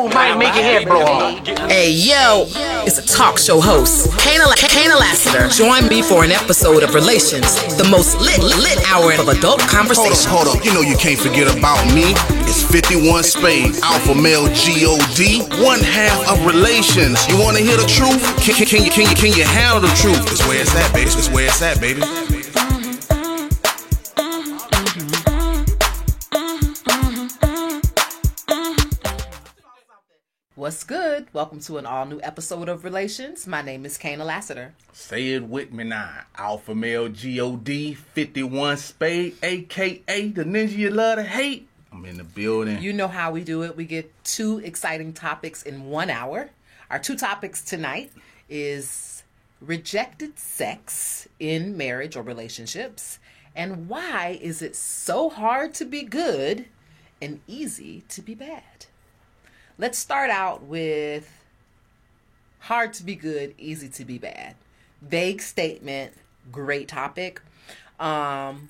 Ooh, might make your head blow off. Hey yo, it's a talk show host, Kaynah, Kaynah Lassiter. Join me for an episode of Relations, the most lit, lit hour of adult conversation. Hold up, hold up. You know you can't forget about me. It's 51 Spades, Alpha Male G-O-D, one half of relations. You wanna hear the truth? Can, can, can you, can you, can you handle the truth? It's where it's at, baby. It's where it's at, baby. What's good? Welcome to an all new episode of Relations. My name is Kaynah Lassiter. Say it with me now. Alpha male God 51 Spade, aka the ninja you love to hate. I'm in the building. You know how we do it. We get two exciting topics in one hour. Our two topics tonight is rejected sex in marriage or relationships and why is it so hard to be good and easy to be bad. Let's start out with hard to be good, easy to be bad. Vague statement, great topic. Um,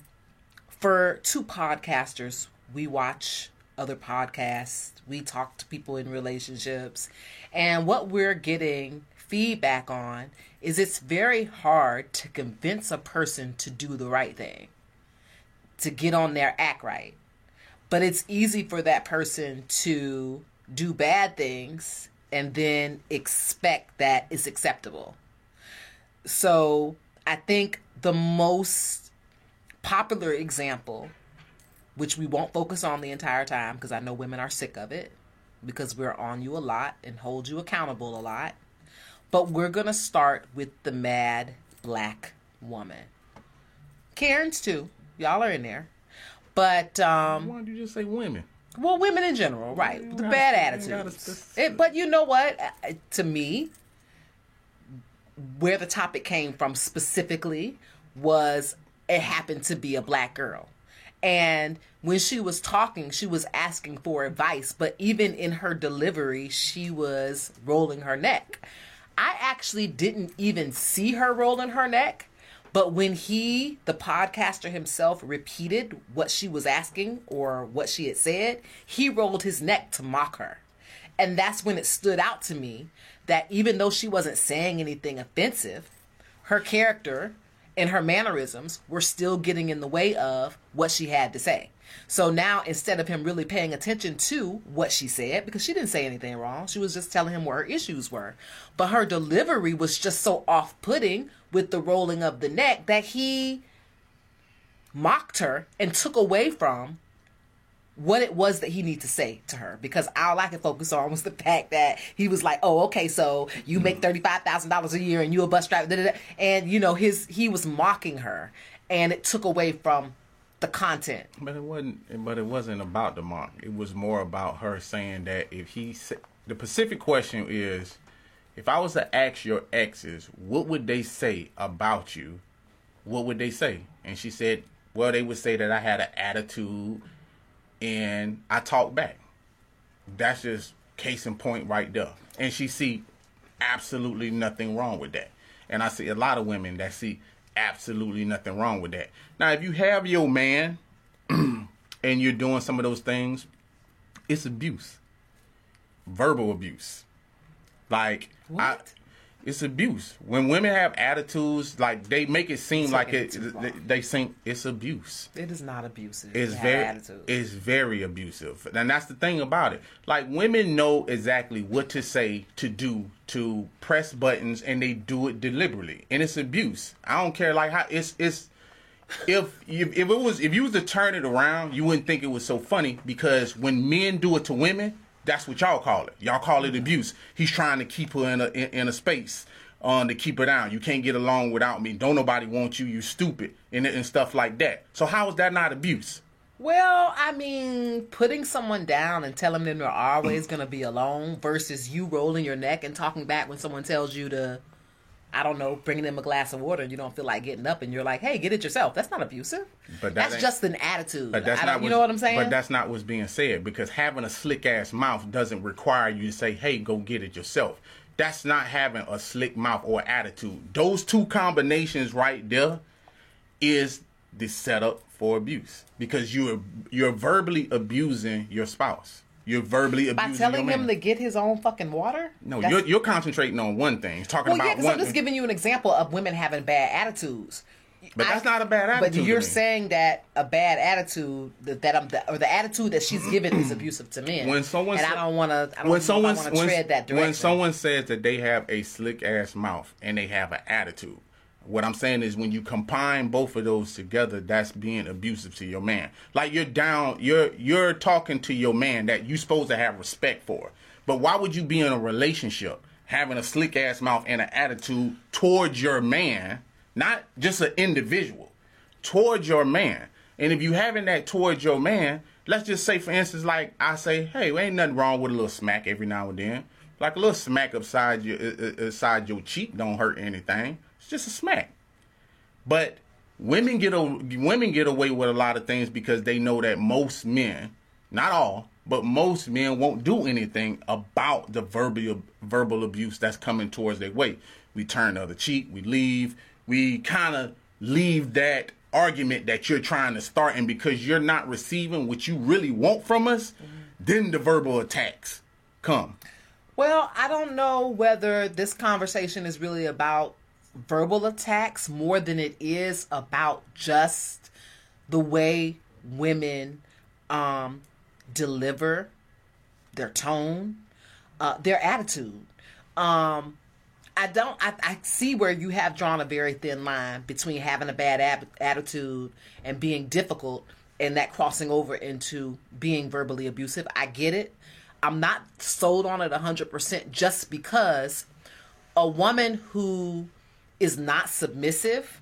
for two podcasters, we watch other podcasts, we talk to people in relationships, and what we're getting feedback on is it's very hard to convince a person to do the right thing, to get on their act right. But it's easy for that person to do bad things and then expect that it's acceptable. So I think the most popular example, which we won't focus on the entire time because I know women are sick of it because we're on you a lot and hold you accountable a lot. But we're going to start with the mad black woman. Karen's too. Y'all are in there. But um Why don't you just say women? Well, women in general, right? The gotta- bad gotta attitudes. It, but you know what? To me, where the topic came from specifically was it happened to be a black girl. And when she was talking, she was asking for advice, but even in her delivery, she was rolling her neck. I actually didn't even see her rolling her neck. But when he, the podcaster himself, repeated what she was asking or what she had said, he rolled his neck to mock her. And that's when it stood out to me that even though she wasn't saying anything offensive, her character and her mannerisms were still getting in the way of what she had to say. So now instead of him really paying attention to what she said, because she didn't say anything wrong, she was just telling him where her issues were. But her delivery was just so off putting with the rolling of the neck that he mocked her and took away from what it was that he needed to say to her because all I could focus on was the fact that he was like, "Oh, okay, so you make hmm. thirty five thousand dollars a year and you a bus driver," da, da, da. and you know his he was mocking her, and it took away from the content. But it wasn't. But it wasn't about the mark. It was more about her saying that if he the specific question is, if I was to ask your exes, what would they say about you? What would they say? And she said, well, they would say that I had an attitude, and I talked back. That's just case in point right there. And she see absolutely nothing wrong with that. And I see a lot of women that see absolutely nothing wrong with that. Now, if you have your man and you're doing some of those things, it's abuse. Verbal abuse. Like I, What? It's abuse. When women have attitudes, like they make it seem It's like it, they, they think it's abuse. It is not abusive. It's very attitude. is very abusive. And that's the thing about it. Like women know exactly what to say to do to press buttons and they do it deliberately. And it's abuse. I don't care like how it's it's if if, if it was if you was to turn it around you wouldn't think it was so funny. Because when men do it to women that's what y'all call it y'all call it abuse he's trying to keep her in a in, in a space um, to keep her down. You can't get along without me. Don't nobody want you. You stupid and, and stuff like that. So how is that not abuse? Well, I mean, putting someone down and telling them they're always going to be alone versus you rolling your neck and talking back when someone tells you to, I don't know, bringing them a glass of water and you don't feel like getting up and you're like, hey, get it yourself. That's not abusive. But that that's just an attitude. But that's not you know what I'm saying? But that's not what's being said because having a slick ass mouth doesn't require you to say, "Hey, go get it yourself." That's not having a slick mouth or attitude. Those two combinations right there is the setup for abuse because you're you're verbally abusing your spouse. You're verbally abusing By telling him to get his own fucking water? no, That's- you're, you're concentrating on one thing, talking Well, yeah, about because one. I'm just giving you an example of women having bad attitudes. But that's not a bad attitude But you're saying that a bad attitude that, that I'm the, or the attitude that she's given is abusive to men. when someone and I don't want to. When someone want to when, tread that direction. when someone says that they have a slick ass mouth and they have an attitude, what I'm saying is when you combine both of those together, that's being abusive to your man. Like you're down, you're you're talking to your man that you're supposed to have respect for. But why would you be in a relationship having a slick ass mouth and an attitude towards your man, not just an individual? towards your man. And if you having that towards your man, let's just say for instance, like I say, hey, ain't nothing wrong with a little smack every now and then. Like a little smack upside your uh, uh, upside your cheek don't hurt anything. Just a smack. But women get a, women get away with a lot of things because they know that most men, not all, but most men won't do anything about the verbal verbal abuse that's coming towards their way. We turn the other cheek, we leave, we kind of leave that argument that you're trying to start, and because you're not receiving what you really want from us, then the verbal attacks come. Well, I don't know whether this conversation is really about verbal attacks more than it is about just the way women um, deliver their tone, uh, their attitude. Um, I don't. I, I see where you have drawn a very thin line between having a bad ab- attitude and being difficult, and that crossing over into being verbally abusive. I get it. I'm not sold on it 100% just because a woman who is not submissive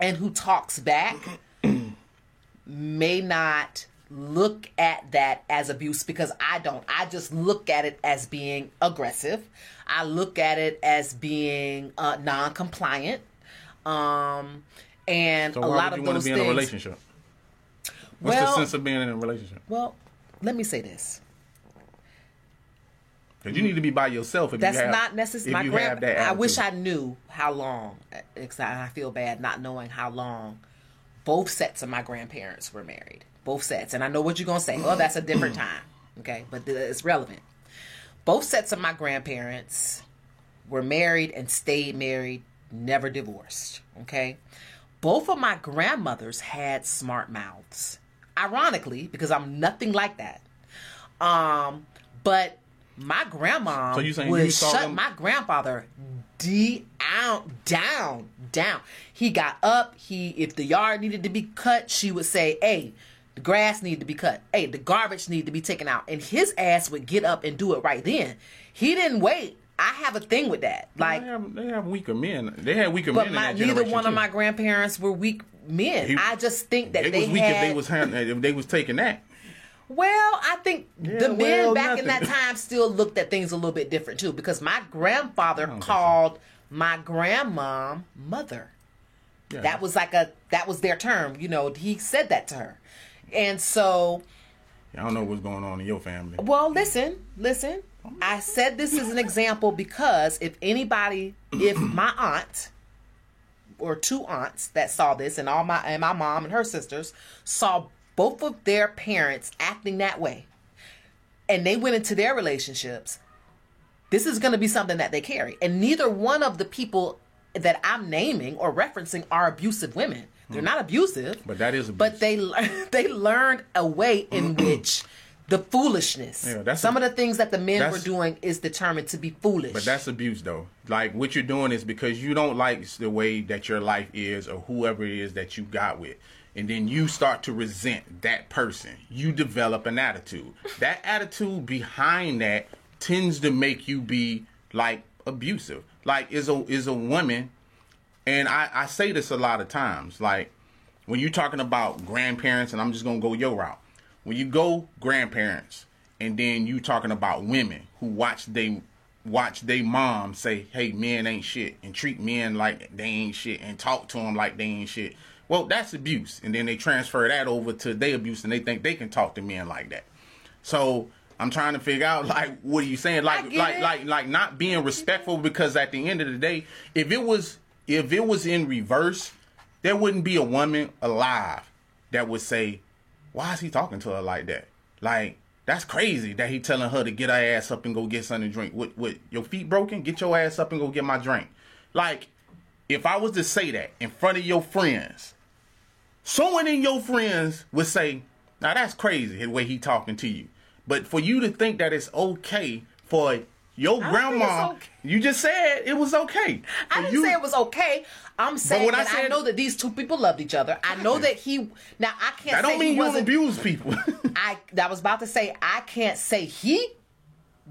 and who talks back may not look at that as abuse because I don't. I just look at it as being aggressive. I look at it as being uh, non-compliant. Um, and So a lot of you want those to be in things. a relationship? What's the sense of being in a relationship? Well, let me say this. Because you need to be by yourself if That's you have, not necessary. My grand. I wish I knew how long. Because I feel bad not knowing how long both sets of my grandparents were married. Both sets, and I know what you're gonna say. Well, that's a different time. Okay, but it's relevant. Both sets of my grandparents were married and stayed married, never divorced. Okay, both of my grandmothers had smart mouths. Ironically, because I'm nothing like that. Um, but my grandma So you saying would you shut them- my grandfather down, down, down. He got up. He, if the yard needed to be cut, she would say, "Hey, the grass needed to be cut. Hey, the garbage needed to be taken out." And his ass would get up and do it right then. He didn't wait. I have a thing with that. Like, they have, they have weaker men. They had weaker but men. that neither one of my grandparents were weak men. He- I just think that They, they was weak had. if they was if they was taking that. Well, I think the men well, back in that time still looked at things a little bit different too, because my grandfather called my grandmom mother. Yeah. That was like a that was their term, you know. He said that to her, and so I don't know what's going on in your family. well, listen, listen. Oh. I said this is an example because if anybody, if my aunt or two aunts that saw this, and all my and my mom and her sisters saw both of their parents acting that way, and they went into their relationships, this is going to be something that they carry. And neither one of the people that I'm naming or referencing are abusive women. They're mm. not abusive, But that is but they they learned a way in which the foolishness. Yeah, that's some a- of the things that the men were doing is determined to be foolish. But that's abuse, though. Like what you're doing is because you don't like the way that your life is, or whoever it is that you got with, and then you start to resent that person. You develop an attitude. That attitude behind that tends to make you be like abusive. Like is a is a woman, and I I say this a lot of times. Like when you're talking about grandparents, and I'm just gonna go your route. When you go grandparents, and then you talking about women who watch they watch they mom say, "Hey, men ain't shit," and treat men like they ain't shit, and talk to them like they ain't shit. Well, that's abuse, and then they transfer that over to their abuse, and they think they can talk to men like that. So I'm trying to figure out like what are you saying? Like like it. like like not being respectful because at the end of the day, if it was if it was in reverse, there wouldn't be a woman alive that would say, Why is he talking to her like that? Like That's crazy that he telling her to get her ass up and go get something to drink. What what your feet broken? Get your ass up and go get my drink. Like, if I was to say that in front of your friends, someone in your friends would say, Now that's crazy the way he talking to you. But for you to think that it's okay for your grandma, okay. you just said it was okay. I didn't you- say it was okay. I'm saying when I that I, said- know that these two people loved each other. I know that he. Now I can't I don't mean he you don't abuse people. I I was about to say I can't say he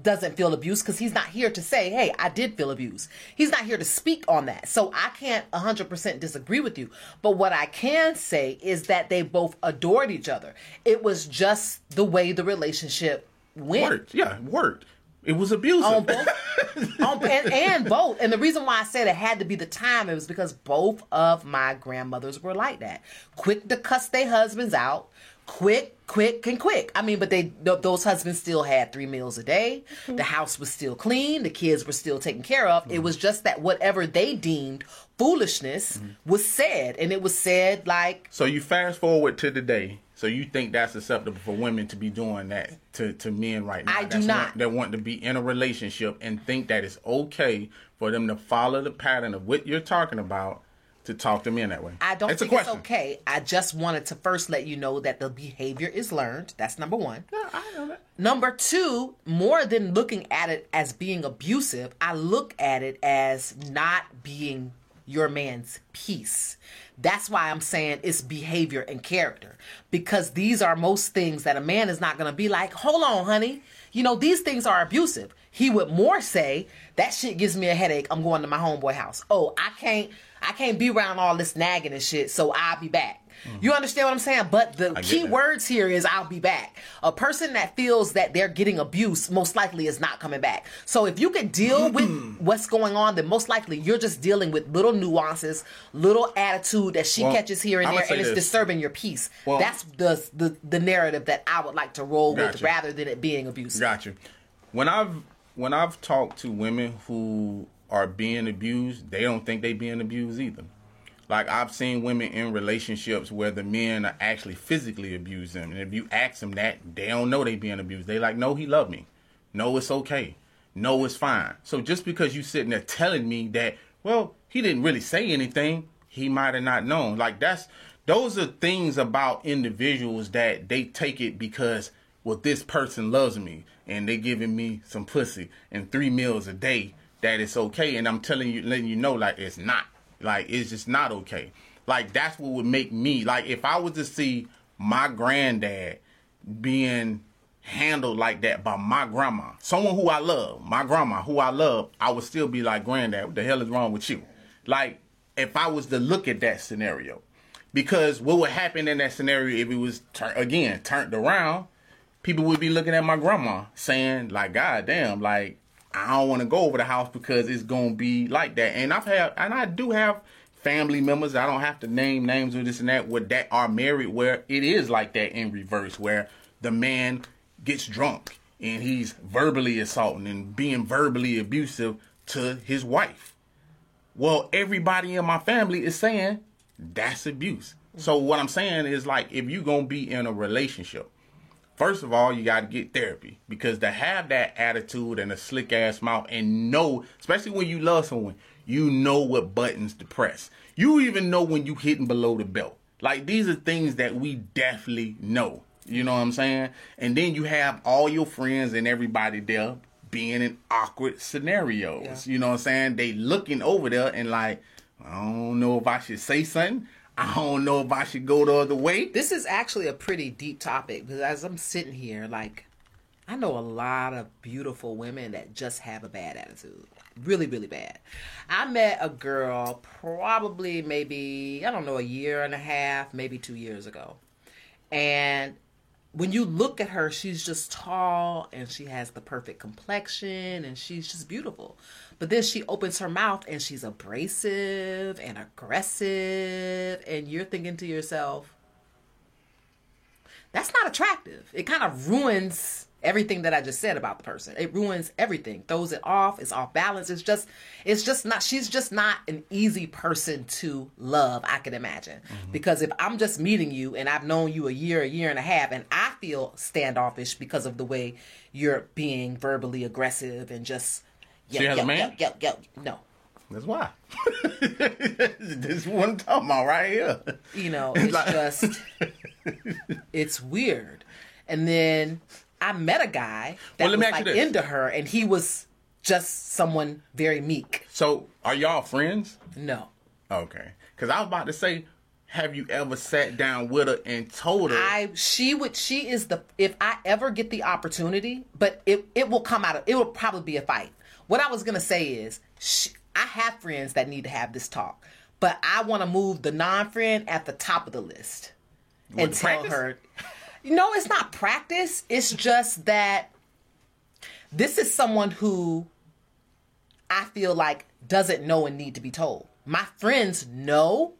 doesn't feel abused because he's not here to say, hey, I did feel abused. He's not here to speak on that. So I can't 100% disagree with you. But what I can say is that they both adored each other. It was just the way the relationship went. worked. Yeah, it worked. It was abusive. on both on, and, and both and the reason why i said it had to be the time it was because both of my grandmothers were like that quick to cuss their husbands out quick quick and quick. I mean but they th- those husbands still had three meals a day. Mm-hmm. The house was still clean. The kids were still taken care of. It mm-hmm. was just that whatever they deemed foolishness mm-hmm. was said and it was said like So you fast forward to today. So you think that's acceptable for women to be doing that to, to men right now? I do That's not. Want, that want to be in a relationship and think that it's okay for them to follow the pattern of what you're talking about to talk to men that way. I don't it's think a it's question. okay. I just wanted to first let you know that the behavior is learned. That's number one. Yeah, I know that. Number two, more than looking at it as being abusive, I look at it as not being your man's peace. That's why I'm saying it's behavior and character. Because these are most things that a man is not going to be like, hold on, honey. You know, these things are abusive. He would more say, that shit gives me a headache. I'm going to my homeboy house. Oh, I can't, I can't be around all this nagging and shit, so I'll be back. Mm-hmm. You understand what I'm saying? But the key that. words here is I'll be back. A person that feels that they're getting abuse most likely is not coming back. So if you can deal with what's going on, then most likely you're just dealing with little nuances, little attitude that she Well, catches here and there, and it's this. disturbing your peace. Well- That's the, the the narrative that I would like to roll with rather than it being abusive. Got you. When I've when I've talked to women who are being abused, they don't think they being abused either. Like I've seen women in relationships where the men are actually physically abusing them, and if you ask them that, they don't know they being abused. They like, no, he loved me. No, it's okay. No, it's fine. So just because you sitting there telling me that, well, he didn't really say anything, he might have not known. Like that's those are things about individuals that they take it because well this person loves me and they giving me some pussy and three meals a day that it's okay and I'm telling you letting you know like it's not. Like it's just not okay. Like that's what would make me like if I was to see my granddad being handled like that by my grandma, someone who I love, my grandma who I love, I would still be like, Granddad, what the hell is wrong with you? Like, if I was to look at that scenario, because what would happen in that scenario if it was tur- again turned around, people would be looking at my grandma saying, like, God damn, like I don't want to go over the house because it's gonna be like that. And I've had, and I do have family members. I don't have to name names or this and that. Where that are married, where it is like that in reverse, where the man gets drunk and he's verbally assaulting and being verbally abusive to his wife. Well, everybody in my family is saying that's abuse. So what I'm saying is like if you're gonna be in a relationship, first of all, you gotta get therapy. Because to have that attitude and a slick ass mouth and know, especially when you love someone, you know what buttons to press. You even know when you hitting below the belt. Like these are things that we definitely know. You know what I'm saying? And then you have all your friends and everybody there being in awkward scenarios. Yeah. You know what I'm saying? They looking over there and like, I don't know if I should say something. I don't know if I should go the other way. This is actually a pretty deep topic because as I'm sitting here, like, I know a lot of beautiful women that just have a bad attitude. Really, really bad. I met a girl probably maybe, I don't know, a year and a half, maybe two years ago. And when you look at her, she's just tall and she has the perfect complexion and she's just beautiful. But then she opens her mouth and she's abrasive and aggressive, and you're thinking to yourself, that's not attractive. It kind of ruins everything that I just said about the person. It ruins everything, throws it off. It's off balance. It's just, it's just not. She's just not an easy person to love. I can imagine mm-hmm. because if I'm just meeting you and I've known you a year, a year and a half, and I feel standoffish because of the way you're being verbally aggressive and just. Yep, She has a yep, man? Yep, yep, yep. No, That's why. this is what I'm talking about right here. you know it's Like- just it's weird and then i met a guy that Well, was like into her and he was just someone very meek So, are y'all friends? no Okay. Because I was about to say, have you ever sat down with her and told her? i she would she is the if i ever get the opportunity but it it will come out of it will probably be a fight what i was gonna say is she, i have friends that need to have this talk but i want to move the non-friend at the top of the list and What, tell practice? her no it's not practice. It's just that this is someone who i feel like doesn't know and need to be told. My friends know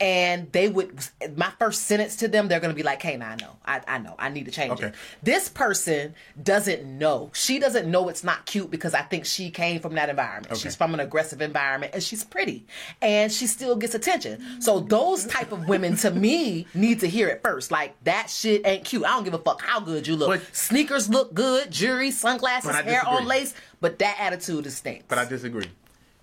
and they would my first sentence to them they're going to be like hey now i know. I, I know. I need to change Okay. it this person doesn't know. She doesn't know it's not cute because i think she came from that environment. She's from an aggressive environment and she's pretty and she still gets attention. So those type of women to me need to hear it first. Like that shit ain't cute. I don't give a fuck how good you look. But- sneakers look good jewelry sunglasses hair on lace but that attitude is stinks But I disagree.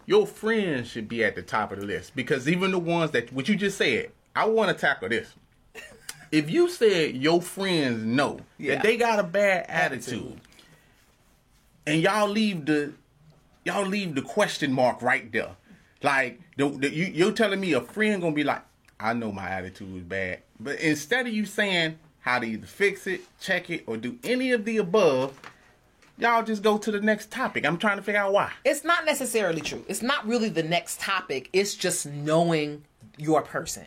Your friends should be at the top of the list because even the ones that what you just said, I want to tackle this. If you said your friends know Yeah. that they got a bad attitude, Attitude. and y'all leave the y'all leave the question mark right there, like the, the, you, you're telling me a friend gonna be like, I know my attitude is bad, but instead of you saying how to either fix it, check it, or do any of the above, y'all just go to the next topic. I'm trying to figure out why. it's not necessarily true. It's not really the next topic. It's just knowing your person.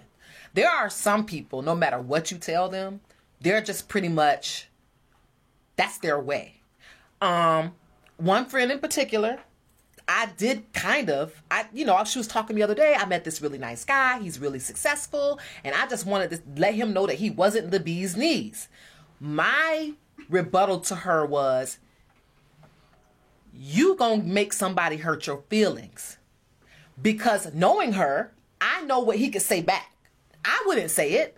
There are some people, no matter what you tell them, they're just pretty much that's their way. Um, one friend in particular, I did kind of, I you know, she was talking the other day. I met this really nice guy. He's really successful, and I just wanted to let him know that he wasn't the bee's knees. My rebuttal to her was, you gonna make somebody hurt your feelings. Because knowing her i know what he could say back. I wouldn't say it.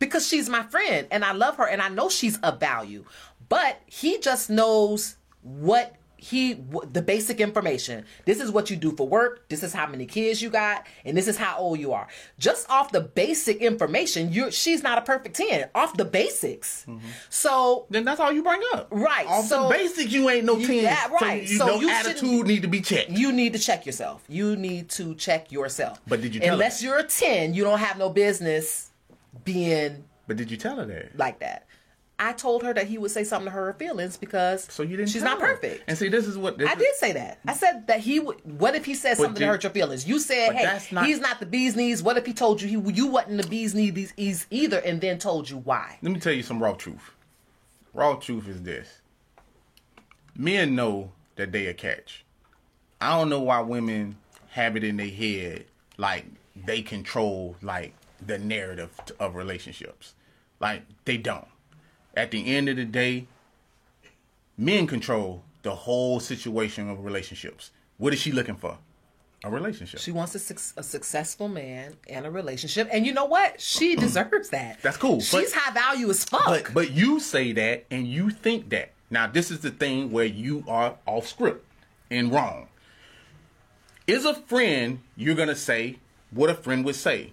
Because she's my friend and i love her and i know she's of value. But he just knows what he the basic information this is what you do for work this is how many kids you got and this is how old you are just off the basic information you're she's not a perfect 10 off the basics mm-hmm. so then that's all you bring up. Right, Off so- the basics, you ain't no 10. yeah, right, So, you, so no you attitude need to be checked. you need to check yourself. You need to check yourself. But did you tell Unless you're a 10, you don't have no business being but did you tell her that? like that. I told her that he would say something to her feelings because So you didn't she's not her. perfect. And see, this is what this I is- did say that. I said that he would. What if he said something to hurt your feelings? You said, "Hey, not- he's not the bee's knees." What if he told you he you wasn't the bee's knees either, and then told you why? Let me tell you some raw truth. Raw truth is this. Men know that they a catch. I don't know why women have it in their head like they control like the narrative of relationships. Like they don't. At the end of the day, men control the whole situation of relationships. What is she looking for? A relationship. She wants a, suc- a successful man and a relationship, and you know what? She deserves that. That's cool, but- She's high value as fuck. But but you say that and you think that. Now this is the thing where you are off script and wrong. Is a friend you're gonna say what a friend would say.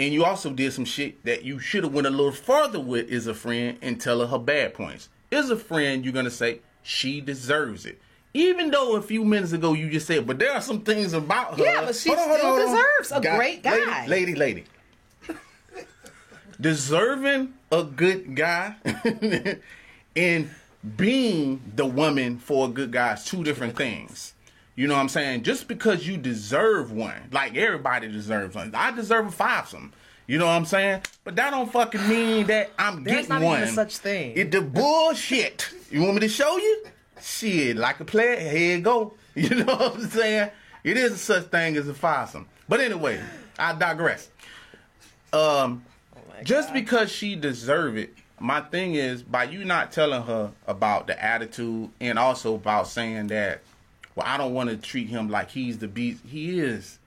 And you also did some shit that you should have went a little further with is a friend and tell her her bad points. Is a friend you're gonna say she deserves it. Even though a few minutes ago you just said, but there are some things about her. Yeah, but she Hold on, hold still on, hold on. deserves a great guy. Lady, lady, lady deserving a good guy and being the woman for a good guy is two different things. You know what I'm saying? Just because you deserve one, like everybody deserves one. I deserve a fivesome. You know what I'm saying? But that don't fucking mean that I'm getting one. There's getting not one. even a such thing. It the bullshit. You want me to show you? Shit, like a player, here you go. You know what I'm saying? It is a such thing as a fivesome. But anyway, I digress. Um, just because she deserve it my thing is by you not telling her about the attitude and also about saying that, well, I don't want to treat him like he's the beast. He is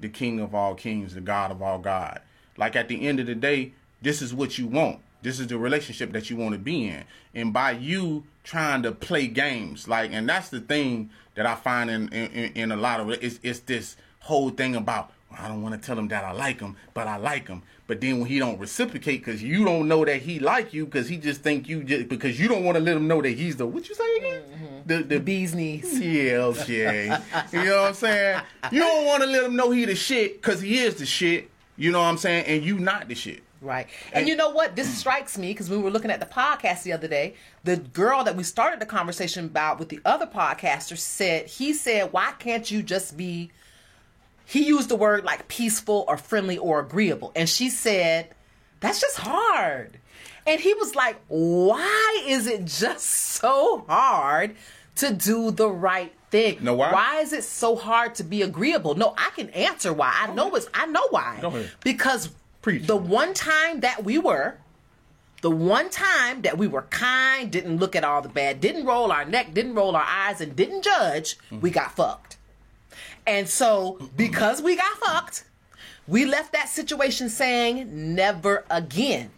the king of all kings, the God of all God. Like at the end of the day, this is what you want. This is the relationship that you want to be in. And by you trying to play games, like, and that's the thing that I find in in, in a lot of it, it's, it's this whole thing about I don't want to tell him that I like him, but I like him. But then when he don't reciprocate, because you don't know that he like you, because he just think you just because you don't want to let him know that he's the what you say again, mm-hmm. the the The bee's knees. yeah, okay. you know what I'm saying? You don't want to let him know he the shit because he is the shit. You know what I'm saying? And you not the shit. Right. And you know what? This strikes me because we were looking at the podcast the other day. The girl that we started the conversation about with the other podcaster said, he said, why can't you just be, he used the word like peaceful or friendly or agreeable. And she said, that's just hard. And he was like, why is it just so hard to do the right thing? Know why? Why is it so hard to be agreeable? No, I can answer why. I know it's, I know why. Because Preach. the one time that we were, the one time that we were kind, didn't look at all the bad, didn't roll our neck, didn't roll our eyes, and didn't judge, we got fucked. And so, because we got fucked, we left that situation saying never again.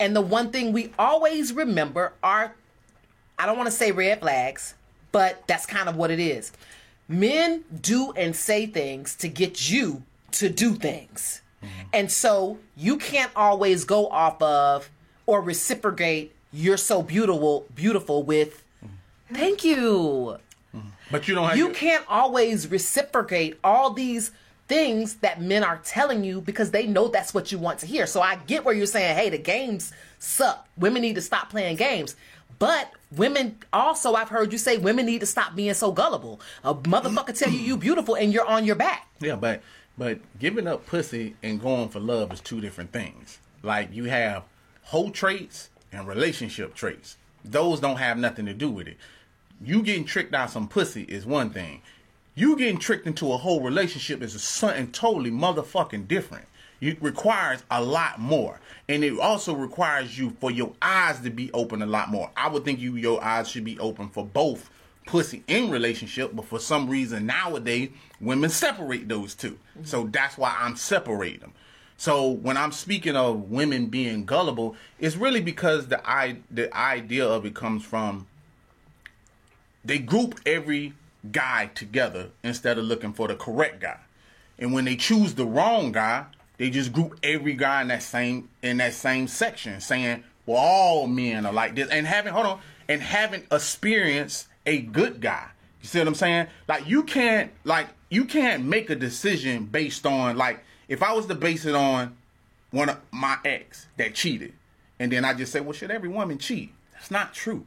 And the one thing we always remember are, I don't want to say red flags, but that's kind of what it is. Men do and say things to get you to do things. Mm-hmm. And so you can't always go off of or reciprocate you're so beautiful beautiful with mm-hmm. thank you. But you don't have You to- can't always reciprocate all these things that men are telling you because they know that's what you want to hear. So I get where you're saying, hey, the games suck. Women need to stop playing games. But women also, I've heard you say women need to stop being so gullible. A motherfucker tell you you beautiful and you're on your back. Yeah, but but giving up pussy and going for love is two different things. Like you have whole traits and relationship traits. Those don't have nothing to do with it. You getting tricked out some pussy is one thing. You getting tricked into a whole relationship is something totally motherfucking different. It requires a lot more, and it also requires you for your eyes to be open a lot more. I would think you your eyes should be open for both pussy in relationship, but for some reason nowadays women separate those 2 So that's why I'm separating them. So when I'm speaking of women being gullible, it's really because the i the idea of it comes from they group every guy together instead of looking for the correct guy. And when they choose the wrong guy, they just group every guy in that same in that same section, saying, "Well, all men are like this," and having hold on, and having experienced a good guy. You see what I'm saying? Like you can't like you can't make a decision based on like if I was to base it on one of my ex that cheated, and then I just say, "Well, should every woman cheat?" That's not true.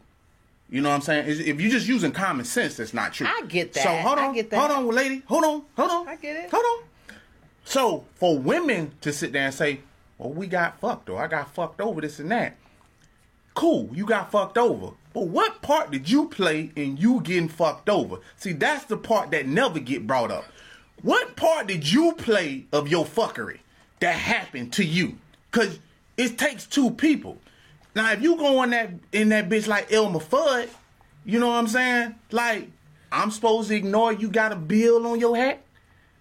You know what I'm saying? If you're just using common sense, that's not true. I get that. So hold on, get that. hold on, lady, hold on, hold on. I get it. Hold on. So for women to sit there and say, "Well, we got fucked, or I got fucked over this and that," cool, you got fucked over. But what part did you play in you getting fucked over? See, that's the part that never get brought up. What part did you play of your fuckery that happened to you? Cause it takes two people. Now, if you go in that in that bitch like Elmer Fudd, you know what I'm saying? Like, I'm supposed to ignore you got a bill on your hat.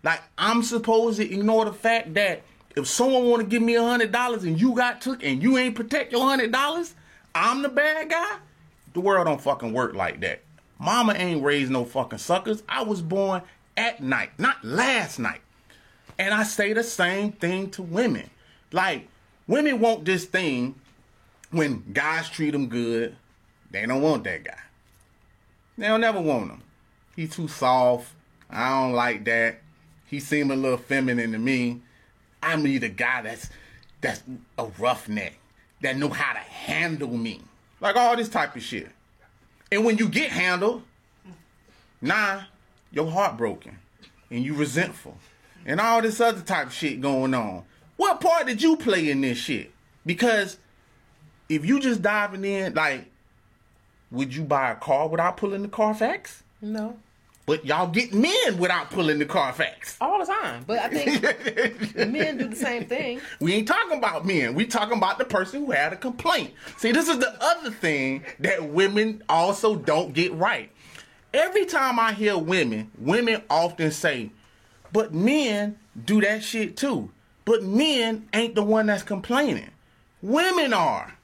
Like, I'm supposed to ignore the fact that if someone want to give me a hundred dollars and you got took and you ain't protect your hundred dollars, I'm the bad guy. The world don't fucking work like that. Mama ain't raised no fucking suckers. I was born at night, not last night. And I say the same thing to women. Like, women want this thing when guys treat them good, they don't want that guy. They'll never want him. He too soft. I don't like that. He seem a little feminine to me. I need a guy that's that's a roughneck that know how to handle me. Like all this type of shit. And when you get handled, nah, your heart broken and you resentful and all this other type of shit going on. What part did you play in this shit? Because if you just diving in, like, would you buy a car without pulling the Carfax? No. but y'all get men without pulling the Carfax. all the time. But I think men do the same thing. We ain't talking about men. We talking about the person who had a complaint. See, this is the other thing that women also don't get right. Every time I hear women, women often say, "But men do that shit too." But men ain't the one that's complaining. Women are.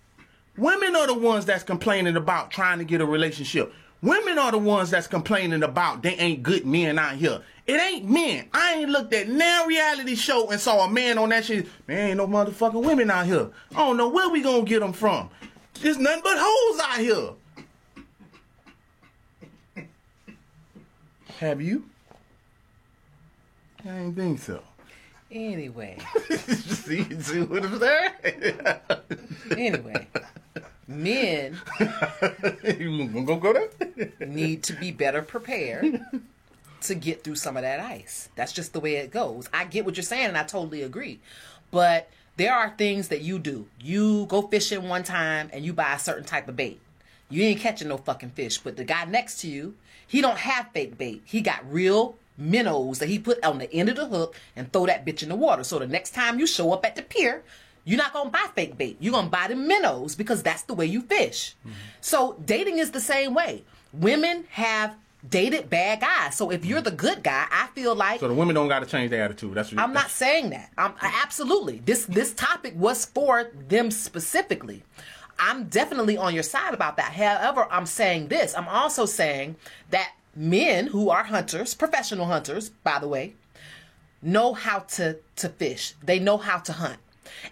Women are the ones that's complaining about trying to get a relationship. Women are the ones that's complaining about they ain't good men out here. It ain't men. I ain't looked at no reality show and saw a man on that shit. Man, ain't no motherfucking women out here. I don't know where we gonna get them from. There's nothing but hoes out here. Have you? I ain't think so. Anyway, see, see what I'm saying? anyway, men you gonna go there? need to be better prepared to get through some of that ice. That's just the way it goes. I get what you're saying, and I totally agree. But there are things that you do. You go fishing one time and you buy a certain type of bait. You ain't catching no fucking fish, but the guy next to you, he don't have fake bait. He got real minnows that he put on the end of the hook and throw that bitch in the water. So the next time you show up at the pier, you're not gonna buy fake bait. You're gonna buy the minnows because that's the way you fish. Mm-hmm. So dating is the same way. Women have dated bad guys. So if you're the mm-hmm. good guy, I feel like So the women don't got to change their attitude. That's what I'm not saying that. I'm absolutely. This this topic was for them specifically. I'm definitely on your side about that. However, I'm saying this. I'm also saying that men who are hunters, professional hunters, by the way, know how to to fish. They know how to hunt.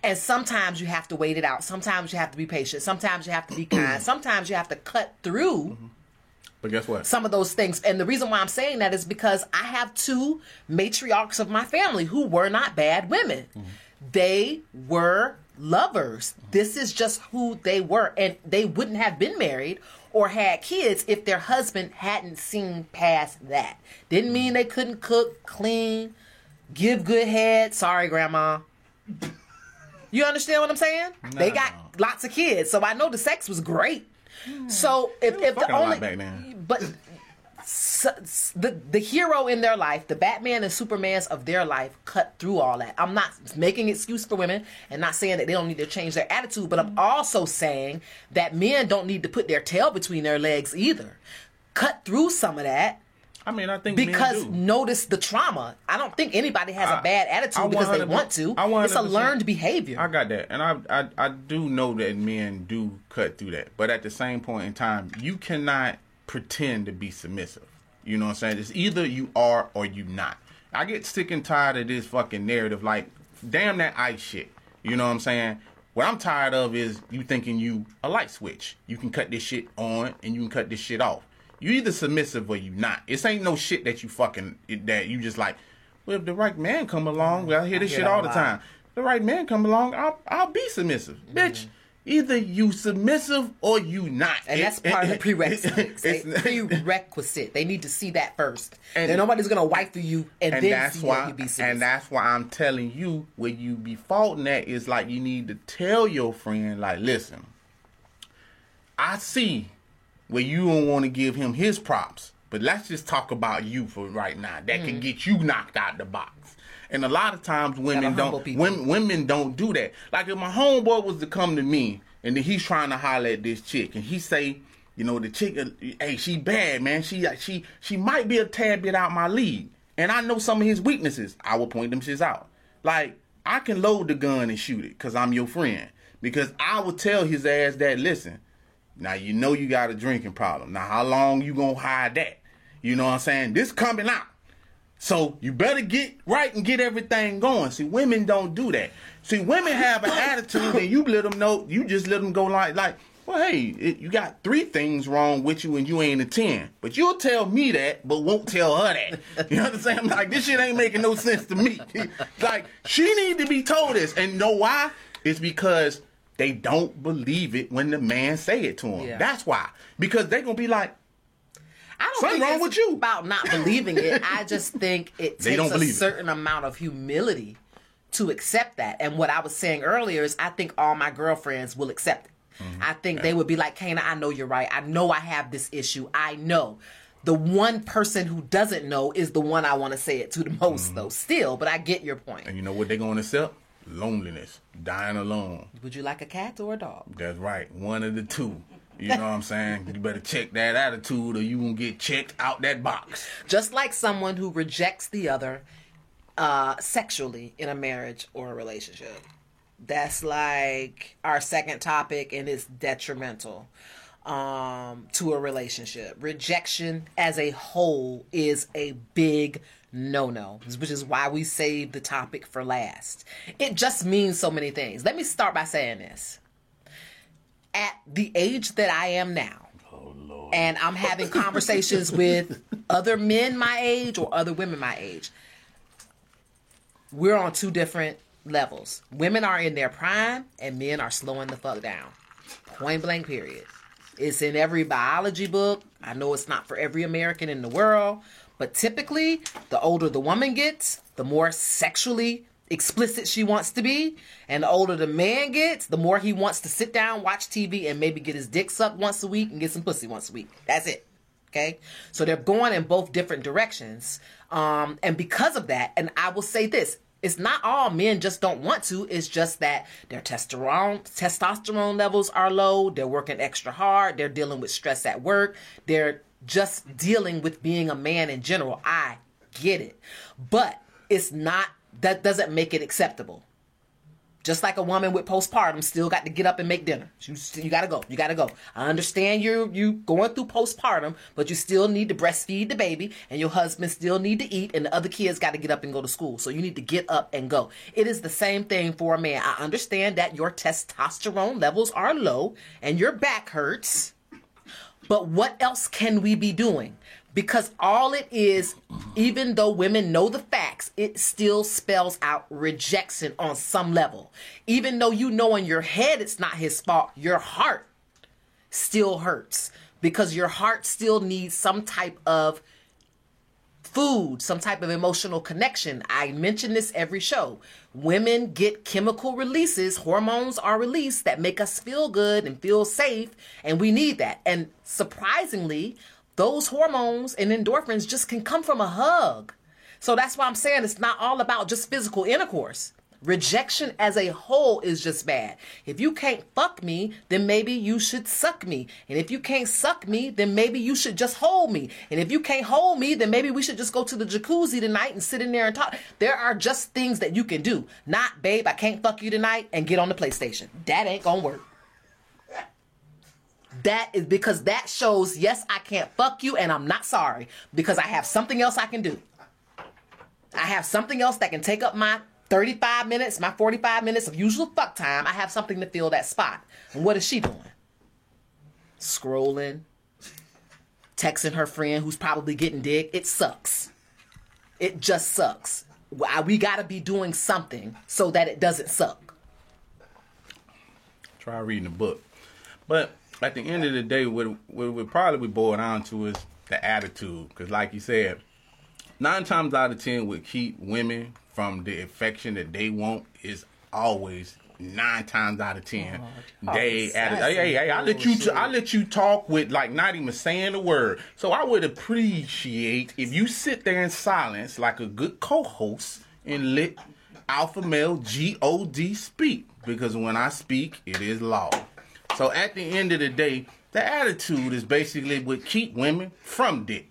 And sometimes you have to wait it out. Sometimes you have to be patient. Sometimes you have to be kind. Sometimes you have to cut through mm-hmm. But guess what? some of those things. And the reason why I'm saying that is because I have two matriarchs of my family who were not bad women. Mm-hmm. They were lovers. This is just who they were. And they wouldn't have been married or had kids if their husband hadn't seen past that. Didn't mean they couldn't cook, clean, give good head. Sorry, grandma. You understand what I'm saying? They got lots of kids, so I know the sex was great. So if, if the fucking a lot only back then. but s- s- the the hero in their life, the Batman and Supermans of their life, cut through all that. I'm not making excuse for women and not saying that they don't need to change their attitude, but I'm mm-hmm. also saying that men don't need to put their tail between their legs either. Cut through some of that I mean, I think because notice the trauma. I don't think anybody has a I- bad attitude because they 100% want to. I It's a learned behavior. I got that, and I, I I do know that men do cut through that, but at the same point in time, you cannot pretend to be submissive. You know what I'm saying? It's either you are or you not. I get sick and tired of this fucking narrative. Like, damn that ice shit. You know what I'm saying? What I'm tired of is you thinking you a light switch. You can cut this shit on and you can cut this shit off. You either submissive or you not. This ain't no shit that you fucking that you just like. Well, if the right man come along, well, I hear this hear shit all the lot. time. The right man come along, I'll I'll be submissive, mm-hmm. bitch. Either you submissive or you not. and It- that's part of the it- prerequisite. it's- prerequisite. They need to see that first. And- And nobody's gonna wife you and, and then that's see why you be submissive. and that's why I'm telling you where you be faulting at is like you need to tell your friend like listen I see where you don't want to give him his props but let's just talk about you for right now. That Mm. can get you knocked out the box. And a lot of times women don't women, women don't do that. Like if my homeboy was to come to me and then he's trying to holler at this chick and he say you know the chick uh, hey she bad man. She uh, she she might be a tad bit out my league. And I know some of his weaknesses. I will point them shits out. Like I can load the gun and shoot it because I'm your friend. Because I will tell his ass that listen now you know you got a drinking problem. Now how long you gonna hide that? You know what I'm saying? This coming out. So you better get right and get everything going. See, women don't do that. See, women have an attitude and you let them know, you just let them go like, like, well, hey, it, you got three things wrong with you and you ain't a 10. But you'll tell me that, but won't tell her that. You know understand? I'm like, this shit ain't making no sense to me. like, she need to be told this. And know why? It's because they don't believe it when the man say it to them. Yeah. That's why. Because they gonna be like, I don't Something think wrong with you. about not believing it. I just think it takes a believe it. certain amount of humility to accept that. And what I was saying earlier is I think all my girlfriends will accept it. Mm-hmm. I think they would be like, Kaynah, I know you're right. I know I have this issue. I know. the one person who doesn't know is the one I want to say it to the most, Mm-hmm. though. Still, but I get your point. And you know what they're going to accept? Loneliness, dying alone. Would you like a cat or a dog? That's right. One of the two. You know what I'm saying? You better check that attitude or you won't get checked out that box. Just like someone who rejects the other uh, sexually in a marriage or a relationship. That's like our second topic, and it's detrimental um, to a relationship. Rejection as a whole is a big no no, which is why we saved the topic for last. It just means so many things. Let me start by saying this. At the age that I am now, and I'm having conversations with other men my age or other women my age, we're on two different levels. Women are in their prime, and men are slowing the fuck down. Point blank, period. It's in every biology book. I know it's not for every American in the world, but typically, the older the woman gets, the more sexually explicit she wants to be. And the older the man gets, the more he wants to sit down, watch TV, and maybe get his dick sucked once a week and get some pussy once a week. That's it. Okay. So they're going in both different directions. Um, and because of that, and I will say this, it's not all men just don't want to. It's just that their testosterone testosterone levels are low. They're working extra hard. They're dealing with stress at work. They're just dealing with being a man in general. I get it. But it's not that doesn't make it acceptable. Just like a woman with postpartum still got to get up and make dinner. You, you gotta go. You gotta go. I understand you you going through postpartum, but you still need to breastfeed the baby, and your husband still need to eat, and the other kids got to get up and go to school. So you need to get up and go. It is the same thing for a man. I understand that your testosterone levels are low and your back hurts, but what else can we be doing? Because all it is, even though women know the facts, it still spells out rejection on some level. Even though you know in your head it's not his fault, your heart still hurts because your heart still needs some type of food, some type of emotional connection. I mention this every show. Women get chemical releases, hormones are released that make us feel good and feel safe, and we need that. And surprisingly, those hormones and endorphins just can come from a hug. So that's why I'm saying it's not all about just physical intercourse. Rejection as a whole is just bad. If you can't fuck me, then maybe you should suck me. And if you can't suck me, then maybe you should just hold me. And if you can't hold me, then maybe we should just go to the jacuzzi tonight and sit in there and talk. There are just things that you can do. Not, babe, I can't fuck you tonight and get on the PlayStation. That ain't gonna work. That is because that shows, yes, I can't fuck you and I'm not sorry because I have something else I can do. I have something else that can take up my 35 minutes, my 45 minutes of usual fuck time. I have something to fill that spot. And what is she doing? Scrolling, texting her friend who's probably getting dick. It sucks. It just sucks. We gotta be doing something so that it doesn't suck. Try reading a book. But at the end of the day, what what we probably boil down to is the attitude. Because, like you said, nine times out of ten, what keep women from the affection that they want is always nine times out of ten oh, oh, they Oh, atti- sassy hey, hey, hey, I let you bullshit. I let you talk with like not even saying a word. So I would appreciate if you sit there in silence like a good co-host and let alpha male God speak because when I speak, it is law. So at the end of the day, the attitude is basically what keep women from dick.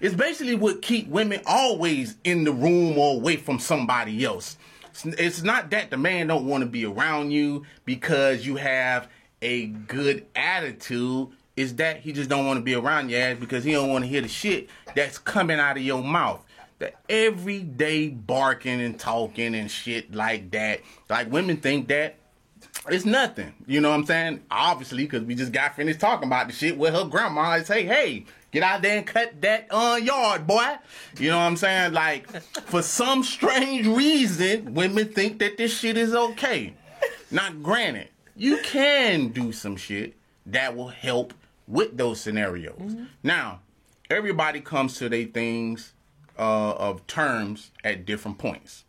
It's basically what keep women always in the room or away from somebody else. It's- not that the man don't want to be around you because you have a good attitude. It's that he just don't want to be around your ass because he don't want to hear the shit that's coming out of your mouth. The everyday barking and talking and shit like that. Like women think that it's nothing. You know what I'm saying? Obviously, because we just got finished talking about the shit with her grandma and say, hey, get out there and cut that uh, yard, boy. You know what I'm saying? Like, for some strange reason, women think that this shit is okay. Not granted, you can do some shit that will help with those scenarios. Now, everybody comes to their things uh, of terms at different points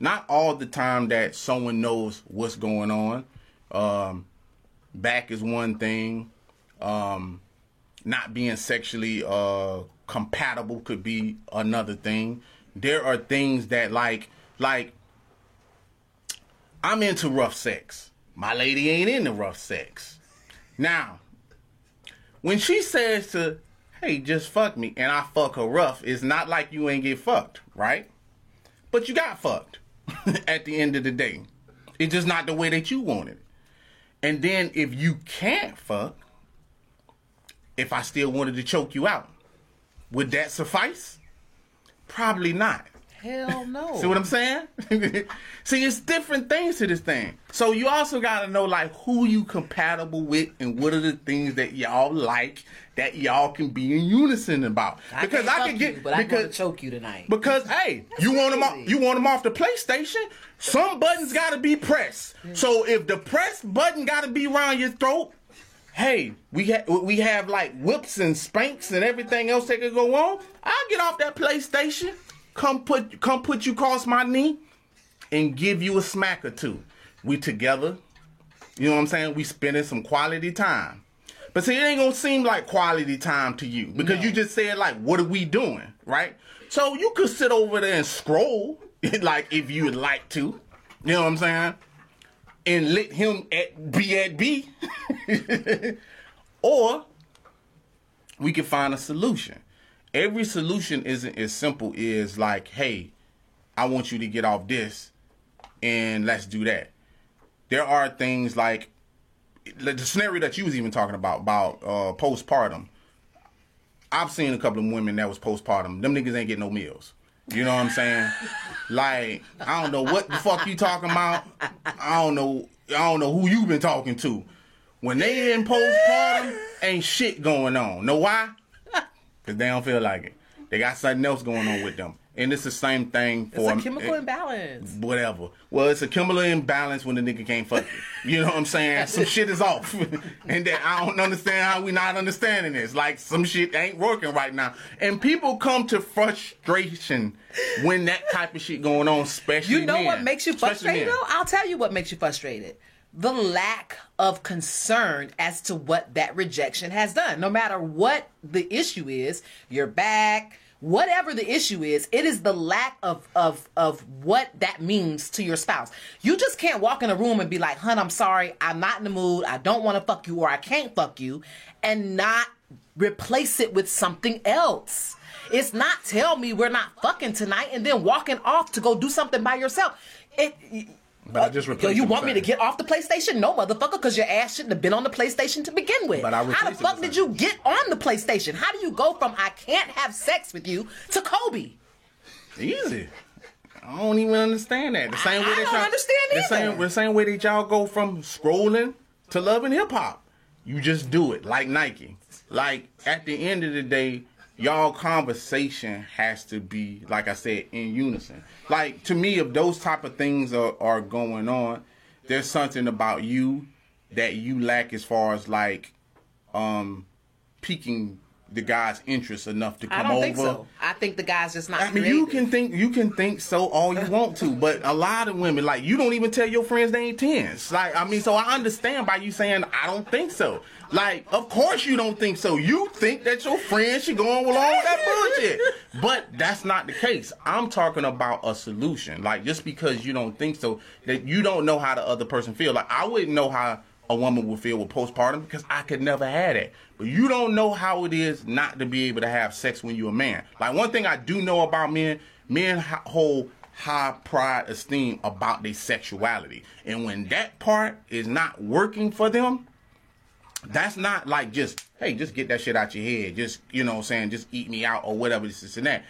not all the time that someone knows what's going on. Um, back is one thing. Um, not being sexually uh compatible could be another thing. There are things that like like I'm into rough sex. My lady ain't into rough sex. Now, when she says to, hey, just fuck me, and I fuck her rough, it's not like you ain't get fucked, right? But you got fucked at the end of the day. It's just not the way that you wanted it. And then if you can't fuck, if I still wanted to choke you out, would that suffice? Probably not. Hell no. See what I'm saying? See, it's different things to this thing. So you also got to know like who you compatible with and what are the things that y'all like that y'all can be in unison about. I because I can get you, but I'm because gonna choke you tonight. because hey, you want them off, you want them off the PlayStation. Some buttons got to be pressed. So if the press button got to be around your throat, hey, we ha- we have like whips and spanks and everything else that could go on. I'll get off that PlayStation. Come put come put you across my knee and give you a smack or two. We together. You know what I'm saying? We spending some quality time. But see, it ain't gonna seem like quality time to you because you just said like, "What are we doing?" Right? So you could sit over there and scroll, like if you would like to. You know what I'm saying? And let him at be at B, or we can find a solution. Every solution isn't as simple as like, "Hey, I want you to get off this, and let's do that." There are things like the scenario that you was even talking about about uh, postpartum. I've seen a couple of women that was postpartum. Them niggas ain't getting no meals. You know what I'm saying? like I don't know what the fuck you talking about. I don't know. I don't know who you been talking to. When they in postpartum, ain't shit going on. Know why? Cause they don't feel like it. They got something else going on with them. And it's the same thing for it's a chemical it- imbalance. whatever. Well, it's a chemical imbalance when the nigga can't fuck you. You know what I'm saying? Some shit is off. and that I don't understand how we not understanding this. Like some shit ain't working right now. And people come to frustration when that type of shit going on, especially You know men. what makes you frustrated though? I'll tell you what makes you frustrated. The lack of concern as to what that rejection has done. No matter what the issue is, your back, whatever the issue is, it is the lack of of of what that means to your spouse. You just can't walk in a room and be like, "Hun, I'm sorry, I'm not in the mood. I don't want to fuck you or I can't fuck you," and not replace it with something else. It's not tell me we're not fucking tonight and then walking off to go do something by yourself. It But I just Yo, you want me to get off the PlayStation? No, motherfucker, because your ass shouldn't have been on the PlayStation to begin with. But I How the fuck did you get on the PlayStation? How do you go from I can't have sex with you to Kobe? Easy. I don't even understand that. The same I way that don't y'all understand the either. same the same way that y'all go from scrolling to loving hip hop. You just do it like Nike. Like at the end of the day, y'all conversation has to be like I said in unison. Like to me, if those type of things are, are going on, there's something about you that you lack as far as like um piquing the guy's interest enough to come I don't over. think so. I think the guy's just not. I mean, you can think you can think so all you want to, but a lot of women like you don't even tell your friends they ain't tens. Like, I mean, so I understand by you saying I don't think so. Like, of course you don't think so. You think that your friend should go on with that bullshit, but that's not the case. I'm talking about a solution. Like, just because you don't think so, that you don't know how the other person feel. Like, I wouldn't know how a woman would feel with postpartum because I could never have it. But you don't know how it is not to be able to have sex when you're a man. Like one thing I do know about men, men hold high pride esteem about their sexuality. And when that part is not working for them, that's not like just, hey, just get that shit out your head. Just, you know what I'm saying, just eat me out or whatever this is and that.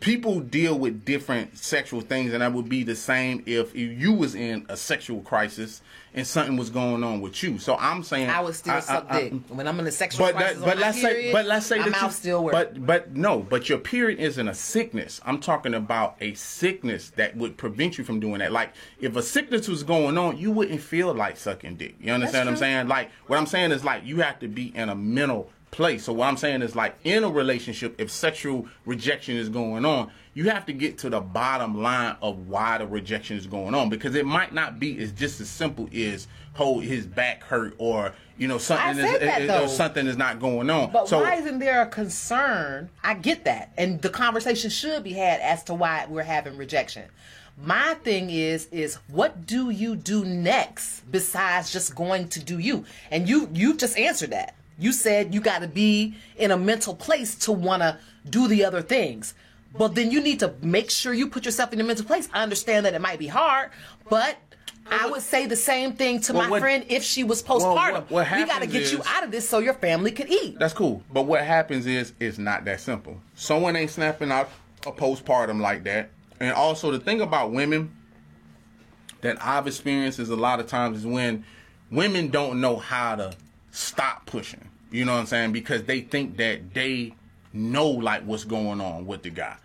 People deal with different sexual things, and that would be the same if you was in a sexual crisis and something was going on with you. So I'm saying I would still suck I- dick when I'm in a sexual but crisis. that, but let's say, but let's say my that mouth you, still works. But but no, but your period isn't a sickness. I'm talking about a sickness that would prevent you from doing that. Like if a sickness was going on, you wouldn't feel like sucking dick. You understand what I'm saying? Like what I'm saying is like you have to be in a mental place. So what I'm saying is like in a relationship, if sexual rejection is going on, you have to get to the bottom line of why the rejection is going on because it might not be as just as simple as hold his back hurt or you know something is, that, eh, eh, is- though. or something is not going on. But so why isn't there a concern? I get that. And the conversation should be had as to why we're having rejection. My thing is is what do you do next besides just going to do you? And you you just answered that. You said you got to be in a mental place to want to do the other things. But then you need to make sure you put yourself in a mental place. I understand that it might be hard, but I would say the same thing to Well, my what- friend if she was Well, postpartum. what- what we got to get you out of this so your family could eat. That's cool. But what happens is it's not that simple. Someone ain't snapping out a postpartum like that. And also the thing about women that I've experienced is a lot of times is when women don't know how to stop pushing. You know what I'm saying? Because they think that they know like what's going on with the guy.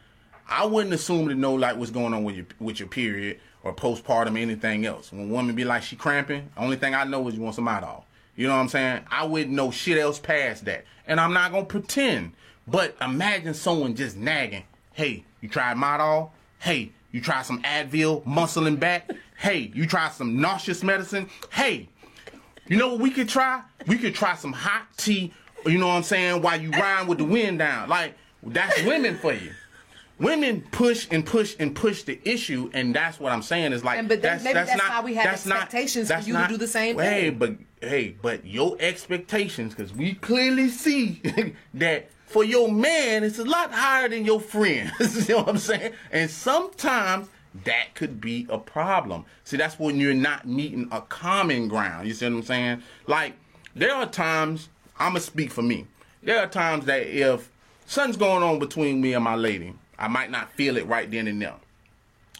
I wouldn't assume to know like what's going on with your with your period or postpartum or anything else. When a woman be like she cramping, only thing I know is you want some Midol. You know what I'm saying? I wouldn't know shit else past that. And I'm not gonna pretend. But imagine someone just nagging, hey, you tried Midol? Hey, you tried some Advil, muscle and back? Hey, you tried some nauseous medicine? Hey, you know what we could try? We could try some hot tea, you know what I'm saying, while you ride with the wind down. Like, that's women for you. Women push and push and push the issue, and that's what I'm saying is like And but that's maybe that's, that's not why we have that's not- expectations for you to do the same Hey, thing. but hey, but your expectations, because we clearly see that for your man, it's a lot higher than your friends. you know what I'm saying? And sometimes that could be a problem. See, that's when you're not meeting a common ground. You see what I'm saying? Like, there are times, I'm going to speak for me. There are times that if something's going on between me and my lady, I might not feel it right then and there.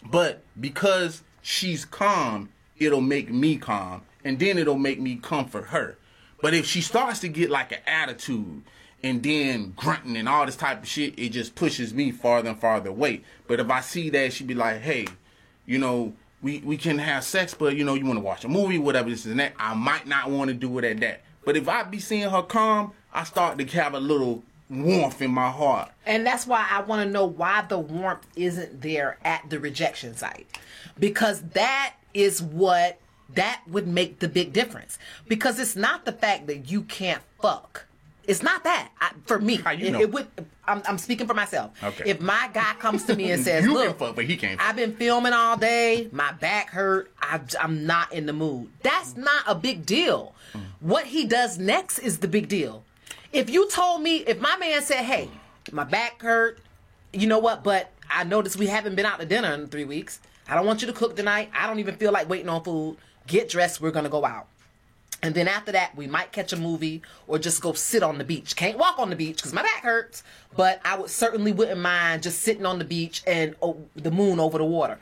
But because she's calm, it'll make me calm, and then it'll make me comfort her. But if she starts to get like an attitude and then grunting and all this type of shit, it just pushes me farther and farther away. But if I see that, she'd be like, hey, you know, we, we can have sex, but you know, you want to watch a movie, whatever this and that. I might not want to do it at that. But if I be seeing her calm, I start to have a little warmth in my heart. And that's why I want to know why the warmth isn't there at the rejection site. Because that is what that would make the big difference. Because it's not the fact that you can't fuck. It's not that. I, for me, How you know? it would. I'm, I'm speaking for myself. Okay. If my guy comes to me and says, You "Look, fuck, but he can't. I've been filming all day. My back hurt. I, I'm not in the mood." That's not a big deal. Mm. What he does next is the big deal. If you told me, if my man said, "Hey, my back hurt," you know what? But I noticed we haven't been out to dinner in three weeks. I don't want you to cook tonight. I don't even feel like waiting on food. Get dressed. We're gonna go out. And then after that, we might catch a movie or just go sit on the beach. Can't walk on the beach because my back hurts, but I would certainly wouldn't mind just sitting on the beach and oh, the moon over the water.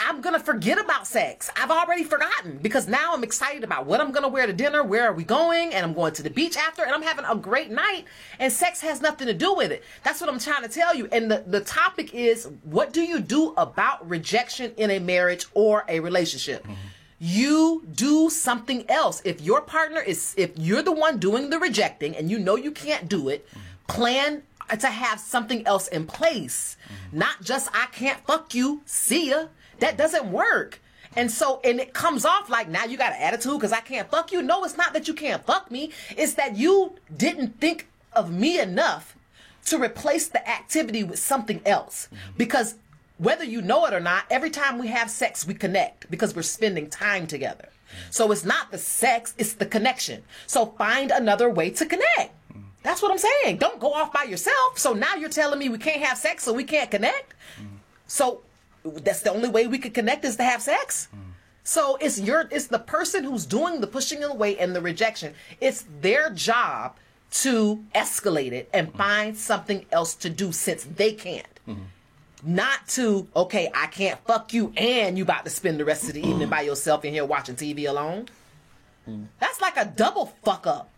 I'm gonna forget about sex. I've already forgotten because now I'm excited about what I'm gonna wear to dinner, where are we going, and I'm going to the beach after, and I'm having a great night. And sex has nothing to do with it. That's what I'm trying to tell you. And the, the topic is what do you do about rejection in a marriage or a relationship? Mm-hmm. You do something else. If your partner is, if you're the one doing the rejecting and you know you can't do it, plan to have something else in place. Not just, I can't fuck you, see ya. That doesn't work. And so, and it comes off like now you got an attitude because I can't fuck you. No, it's not that you can't fuck me. It's that you didn't think of me enough to replace the activity with something else. Because whether you know it or not, every time we have sex, we connect because we're spending time together. So it's not the sex, it's the connection. So find another way to connect. That's what I'm saying. Don't go off by yourself. So now you're telling me we can't have sex so we can't connect? So that's the only way we could connect is to have sex? So it's your it's the person who's doing the pushing away and the rejection. It's their job to escalate it and find something else to do since they can't. Not to, okay, I can't fuck you and you about to spend the rest of the evening by yourself in here watching TV alone. That's like a double fuck up.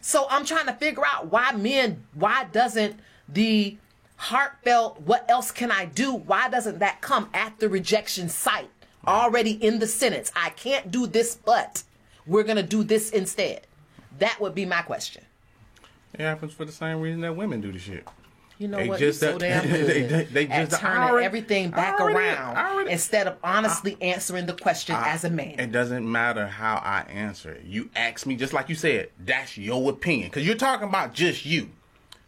So I'm trying to figure out why men, why doesn't the heartfelt, what else can I do? Why doesn't that come at the rejection site already in the sentence? I can't do this, but we're going to do this instead. That would be my question. It happens for the same reason that women do the shit. You know They what? just You're so damn good they- they- they just- I turning already- everything back already- around already- instead of honestly answering the question as a man. It doesn't matter how I answer it. You ask me, just like you said, that's your opinion. Because you're talking about just you.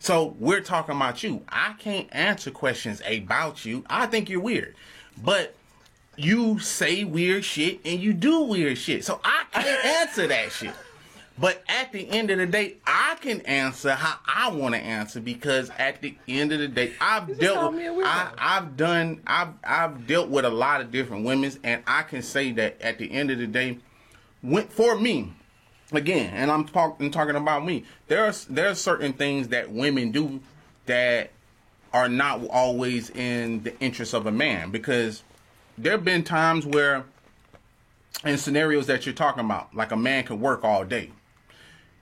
So we're talking about you. I can't answer questions about you. I think you're weird. But you say weird shit and you do weird shit. So I can't answer that shit. But at the end of the day, I can answer how I want to answer because at the end of the day, I've dealt with, a. I, I've done, I've, I've dealt with a lot of different women, and I can say that at the end of the day, when, for me, again, and I'm talking talking about me. There's there's certain things that women do that are not always in the interest of a man because there have been times where in scenarios that you're talking about, like a man can work all day.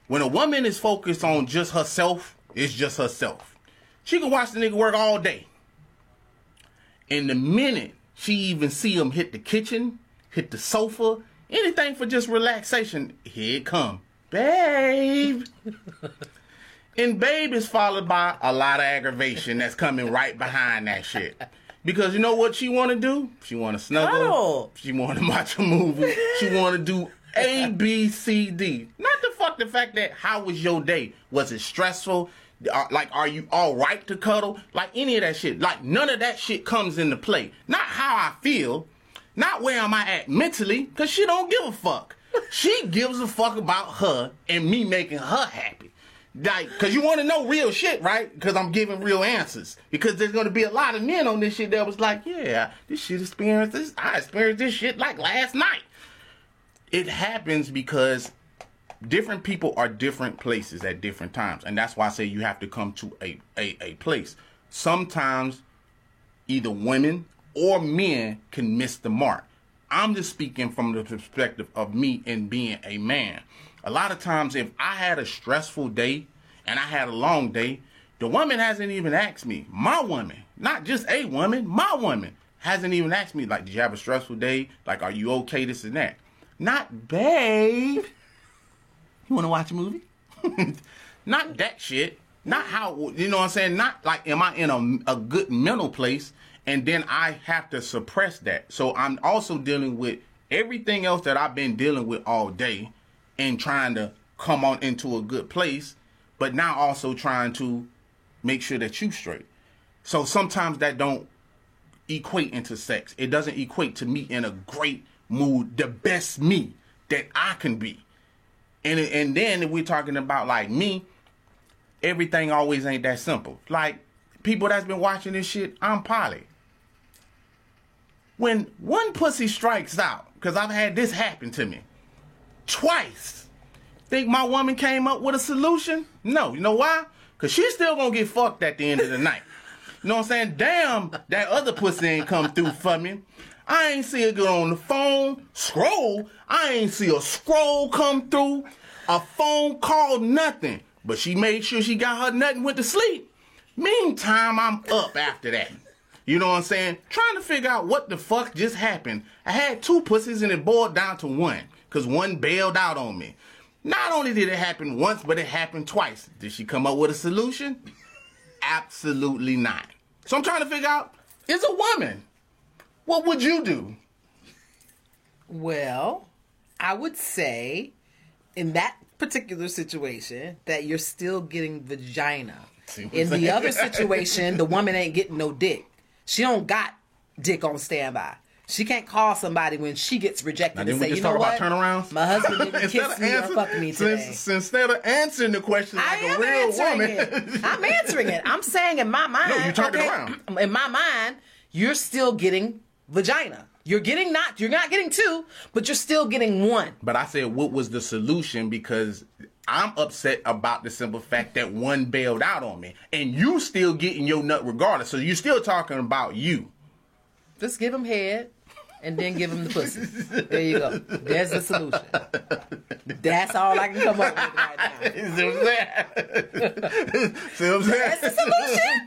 When a woman is focused on just herself, it's just herself. She can watch the nigga work all day. And the minute she even see him hit the kitchen, hit the sofa, anything for just relaxation, here it come. Babe. and babe is followed by a lot of aggravation that's coming right behind that shit. Because you know what she want to do? She want to snuggle. Cuddle. She want to watch a movie. She want to do A, B, C, D. Not the fuck the fact that how was your day? Was it stressful? Uh, like, are you all right to cuddle? Like any of that shit. Like none of that shit comes into play. Not how I feel. Not where am I at mentally. Cause she don't give a fuck. She gives a fuck about her and me making her happy. Like, cause you want to know real shit, right? Because I'm giving real answers. Because there's gonna be a lot of men on this shit that was like, yeah, this shit experienced this. I experienced this shit like last night. It happens because different people are different places at different times, and that's why I say you have to come to a a, a place. Sometimes either women or men can miss the mark. I'm just speaking from the perspective of me and being a man. A lot of times, if I had a stressful day and I had a long day, the woman hasn't even asked me. My woman, not just a woman, my woman hasn't even asked me, like, did you have a stressful day? Like, are you okay? This and that. Not, babe. You want to watch a movie? not that shit. Not how you know what I'm saying. Not like am I in a, a good mental place, and then I have to suppress that. So I'm also dealing with everything else that I've been dealing with all day, and trying to come on into a good place, but now also trying to make sure that you straight. So sometimes that don't equate into sex. It doesn't equate to me in a great mood, the best me that I can be. And and then we're talking about like me, everything always ain't that simple. Like people that's been watching this shit, I'm poly. When one pussy strikes out, because I've had this happen to me twice. Think my woman came up with a solution? No. You know why? Because she's still gonna get fucked at the end of the night. You know what I'm saying? Damn, that other pussy ain't come through for me. I ain't see her get on the phone, scroll. I ain't see a scroll come through, a phone call, nothing. But she made sure she got her nothing. went to sleep. Meantime, I'm up after that. You know what I'm saying? Trying to figure out what the fuck just happened. I had two pussies and it boiled down to one. Cause one bailed out on me. Not only did it happen once, but it happened twice. Did she come up with a solution? Absolutely not. So I'm trying to figure out, is a woman. What would you do? Well, I would say in that particular situation that you're still getting vagina. In the other situation, the woman ain't getting no dick. She don't got dick on standby. She can't call somebody when she gets rejected Now, and say, "You know what? about turnarounds? My husband didn't kiss me or fuck me today." since- instead of answering the question like a real woman. it. I'm answering it. I'm saying in my mind. No, you turned it around. In my mind, you're still getting vagina. You're getting not. You're not getting two, but you're still getting one. But I said, what was the solution? Because I'm upset about the simple fact that one bailed out on me, and you still getting your nut regardless. So you're still talking about you. Just give him head, and then give him the pussy. There you go. There's the solution. That's all I can come up with right now. See what I'm saying? See what I'm It's a saying? solution.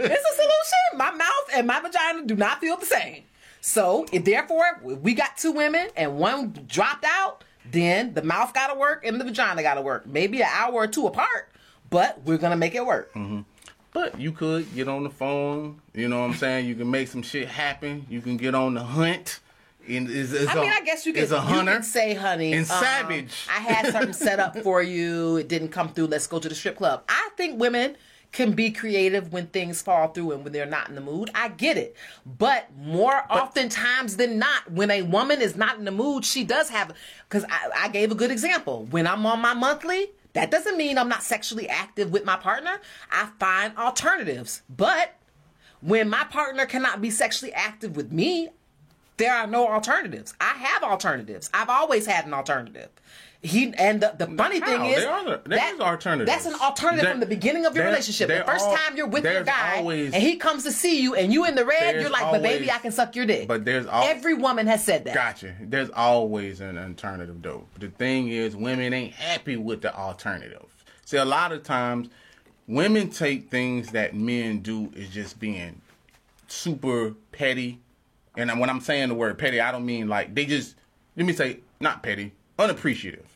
It's a solution. My mouth and my vagina do not feel the same. So, if therefore, if we got two women and one dropped out, then the mouth got to work and the vagina got to work. Maybe an hour or two apart, but we're gonna make it work. Mm-hmm. But you could get on the phone. You know what I'm saying? You can make some shit happen. You can get on the hunt. And it's, it's I a, mean, I guess you could, a hunter. say, honey, and um, savage. I had something set up for you. It didn't come through. Let's go to the strip club. I think women can be creative when things fall through and when they're not in the mood. I get it. But more oftentimes than not, when a woman is not in the mood, she does have, because I, I gave a good example. When I'm on my monthly, that doesn't mean I'm not sexually active with my partner. I find alternatives. But when my partner cannot be sexually active with me, there are no alternatives. I have alternatives. I've always had an alternative. He and the, the funny How? thing is There there is alternatives. That's an alternative There- from the beginning of your relationship. The first are- time you're with your guy always- and he comes to see you and you in the red, you're like, but baby, I can suck your dick. but there's al- every woman has said that. Gotcha. There's always an alternative though. The thing is, women ain't happy with the alternative. See, a lot of times, women take things that men do is just being super petty. And when I'm saying the word petty, I don't mean like they just. Let me say not petty, unappreciative.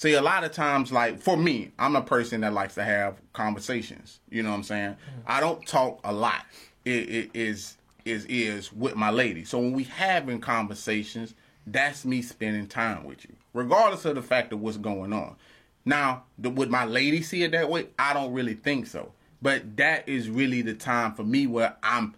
See, a lot of times, like for me, I'm a person that likes to have conversations. You know what I'm saying? Mm-hmm. I don't talk a lot. It, it is is is with my lady. So when we having conversations, that's me spending time with you, regardless of the fact of what's going on. Now, the, would my lady see it that way? I don't really think so. But that is really the time for me where I'm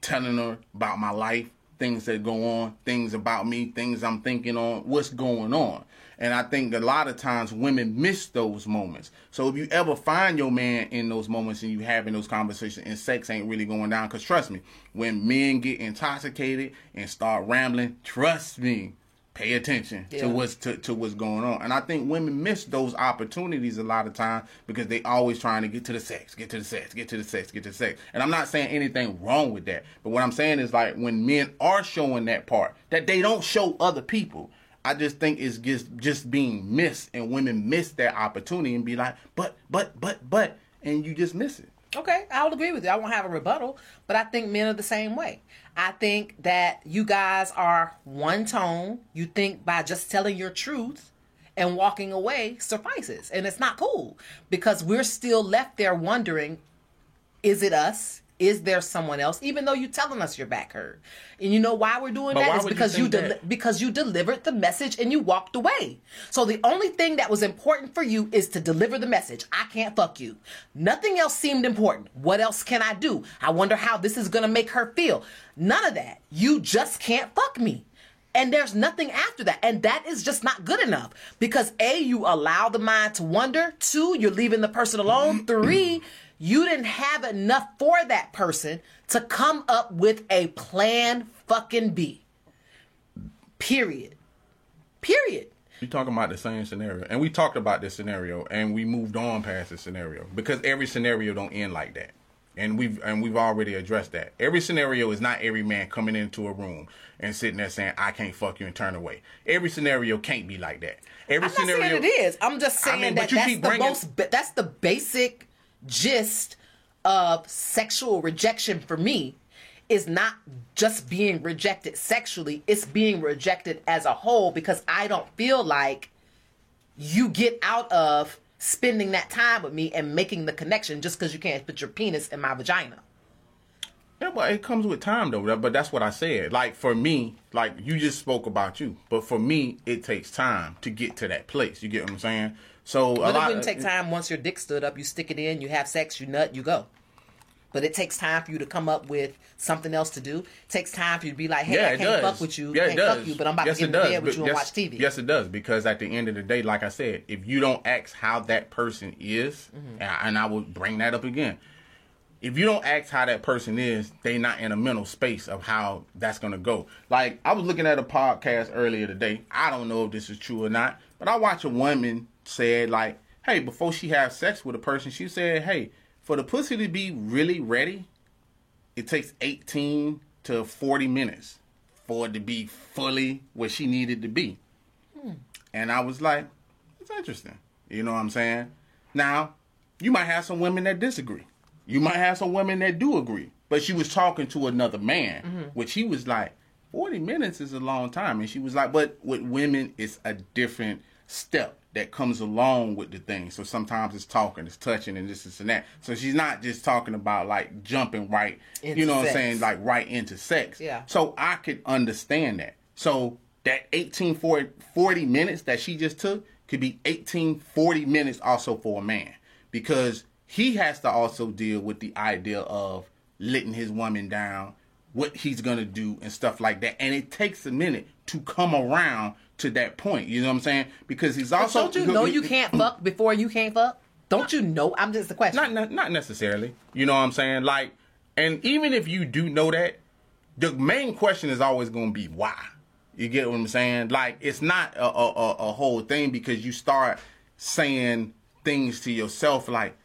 telling her about my life, things that go on, things about me, things I'm thinking on, what's going on. And I think a lot of times women miss those moments. So if you ever find your man in those moments and you having those conversations and sex ain't really going down, because trust me, when men get intoxicated and start rambling, trust me, pay attention Yeah. to what's to, to what's going on. And I think women miss those opportunities a lot of times because they always trying to get to the sex, get to the sex, get to the sex, get to the sex. And I'm not saying anything wrong with that. But what I'm saying is like when men are showing that part that they don't show other people. I just think it's just just being missed and women miss that opportunity and be like, but, but, but, but, and you just miss it. Okay, I'll agree with you. I won't have a rebuttal, but I think men are the same way. I think that you guys are one tone. You think by just telling your truth and walking away suffices. And it's not cool because we're still left there wondering is it us? Is there someone else? Even though you're telling us your back hurt, and you know why we're doing But that is you because you, deli- that? because you delivered the message and you walked away. So the only thing that was important for you is to deliver the message. I can't fuck you. Nothing else seemed important. What else can I do? I wonder how this is gonna make her feel. None of that. You just can't fuck me. And there's nothing after that. And that is just not good enough. Because A, you allow the mind to wonder. Two, you're leaving the person alone. Three, you didn't have enough for that person to come up with a plan fucking B. Period. Period. You talking about the same scenario, and we talked about this scenario, and we moved on past the scenario because every scenario don't end like that, and we've and we've already addressed that. Every scenario is not every man coming into a room and sitting there saying I can't fuck you and turn away. Every scenario can't be like that. Every I'm scenario it is. I'm just I saying mean, that you that's keep the bringing- most. That's the basic gist of sexual rejection for me. Is not just being rejected sexually; it's being rejected as a whole because I don't feel like you get out of spending that time with me and making the connection just because you can't put your penis in my vagina. Yeah, but it comes with time though. But that's what I said. Like for me, like you just spoke about you, but for me, it takes time to get to that place. You get what I'm saying? So a But it wouldn't take time once your dick stood up. You stick it in, you have sex, you nut, you go. But it takes time for you to come up with something else to do. It takes time for you to be like, hey, yeah, I can't does. fuck with you. Yeah, I it can't does. fuck you, but I'm about yes, to get in bed with But you and yes, watch TV. Yes, it does. Because at the end of the day, like I said, if you don't ask how that person is, Mm-hmm. and, I, and I will bring that up again. If you don't ask how that person is, they're not in a mental space of how that's gonna go. Like I was looking at a podcast earlier today. I don't know if this is true or not, but I watched a woman said like, "Hey, before she have sex with a person, she said, hey, for the pussy to be really ready, it takes 18 to 40 minutes for it to be fully where she needed to be. Hmm. And I was like, it's interesting. You know what I'm saying? Now, you might have some women that disagree. You might have some women that do agree. But she was talking to another man, mm-hmm. which he was like, 40 minutes is a long time. And she was like, but with women, it's a different step. That comes along with the thing. So sometimes it's talking, it's touching, and this, this and that. So she's not just talking about like jumping right, Into you know what. I'm saying, like right into sex. Yeah. So I could understand that. So that 18 40, 40 minutes that she just took could be 18 40 minutes also for a man because he has to also deal with the idea of letting his woman down, what he's gonna do and stuff like that. And it takes a minute to come around to that point. You know what I'm saying? Because he's But also don't you know you can't fuck before you can't fuck? Don't you know? I'm just the question. not, not not necessarily. You know what I'm saying? Like, and even if you do know that, the main question is always going to be why. You get what I'm saying? Like, it's not a, a, a, a whole thing because you start saying things to yourself like,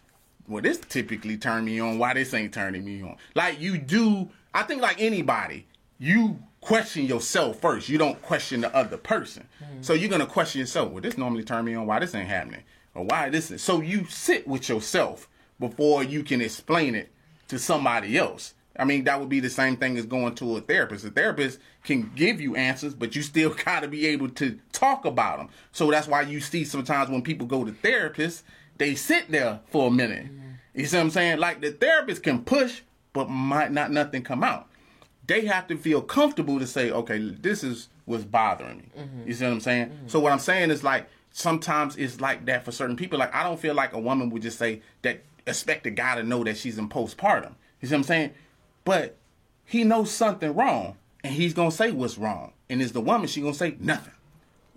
well, this typically turn me on. Why this ain't turning me on? Like you do. I think like anybody, you question yourself first. You don't question the other person. Hmm. So you're gonna question yourself. Well, this normally turn me on. Why this ain't happening? Or why this? Is? So you sit with yourself before you can explain it to somebody else. I mean, that would be the same thing as going to a therapist. A therapist can give you answers, but you still got to be able to talk about them. So that's why you see sometimes when people go to therapists, they sit there for a minute. Hmm. You see what I'm saying? Like the therapist can push, but might not nothing come out. They have to feel comfortable to say, okay, this is what's bothering me. Mm-hmm. You see what I'm saying? Mm-hmm. So what I'm saying is like sometimes it's like that for certain people. Like I don't feel like a woman would just say that expect a guy to know that she's in postpartum. You see what I'm saying? But he knows something wrong, and he's gonna say what's wrong. And is the woman she gonna say nothing?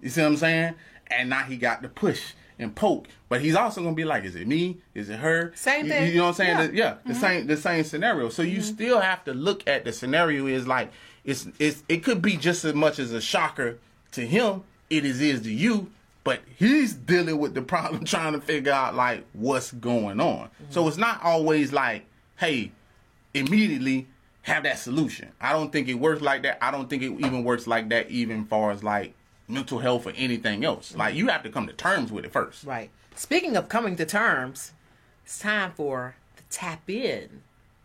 You see what I'm saying? And now he got to push and poke, but he's also gonna be like, is it me? Is it her? Same You- thing. You, know what I'm saying? Yeah. The- yeah, the mm-hmm. same the same scenario. So you mm-hmm. still have to look at the scenario is like it's it's it could be just as much as a shocker to him it is is to you, but he's dealing with the problem trying to figure out like what's going on. Mm-hmm. So it's not always like, hey, immediately have that solution. I don't think it works like that. I don't think it even works like that even far as like mental health or anything else. Like you have to come to terms with it first. Right. Speaking of coming to terms, it's time for the tap in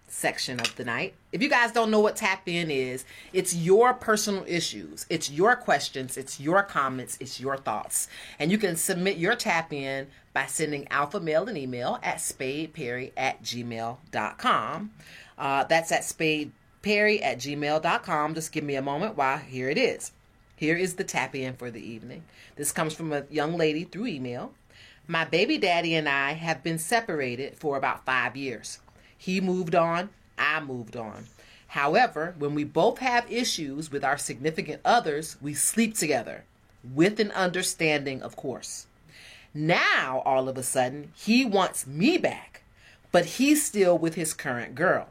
section of the night. If you guys don't know what tap in is, it's your personal issues, it's your questions, it's your comments, it's your thoughts. And you can submit your tap in by sending Alpha Mail an email at spadeperry at gmail.com. Uh, that's at spadeperry at gmail.com. Just give me a moment while here it is. Here is the tap in for the evening. This comes from a young lady through email. My baby daddy and I have been separated for about five years. He moved on, I moved on. However, when we both have issues with our significant others, we sleep together with an understanding, of course. Now, all of a sudden, he wants me back, but he's still with his current girl.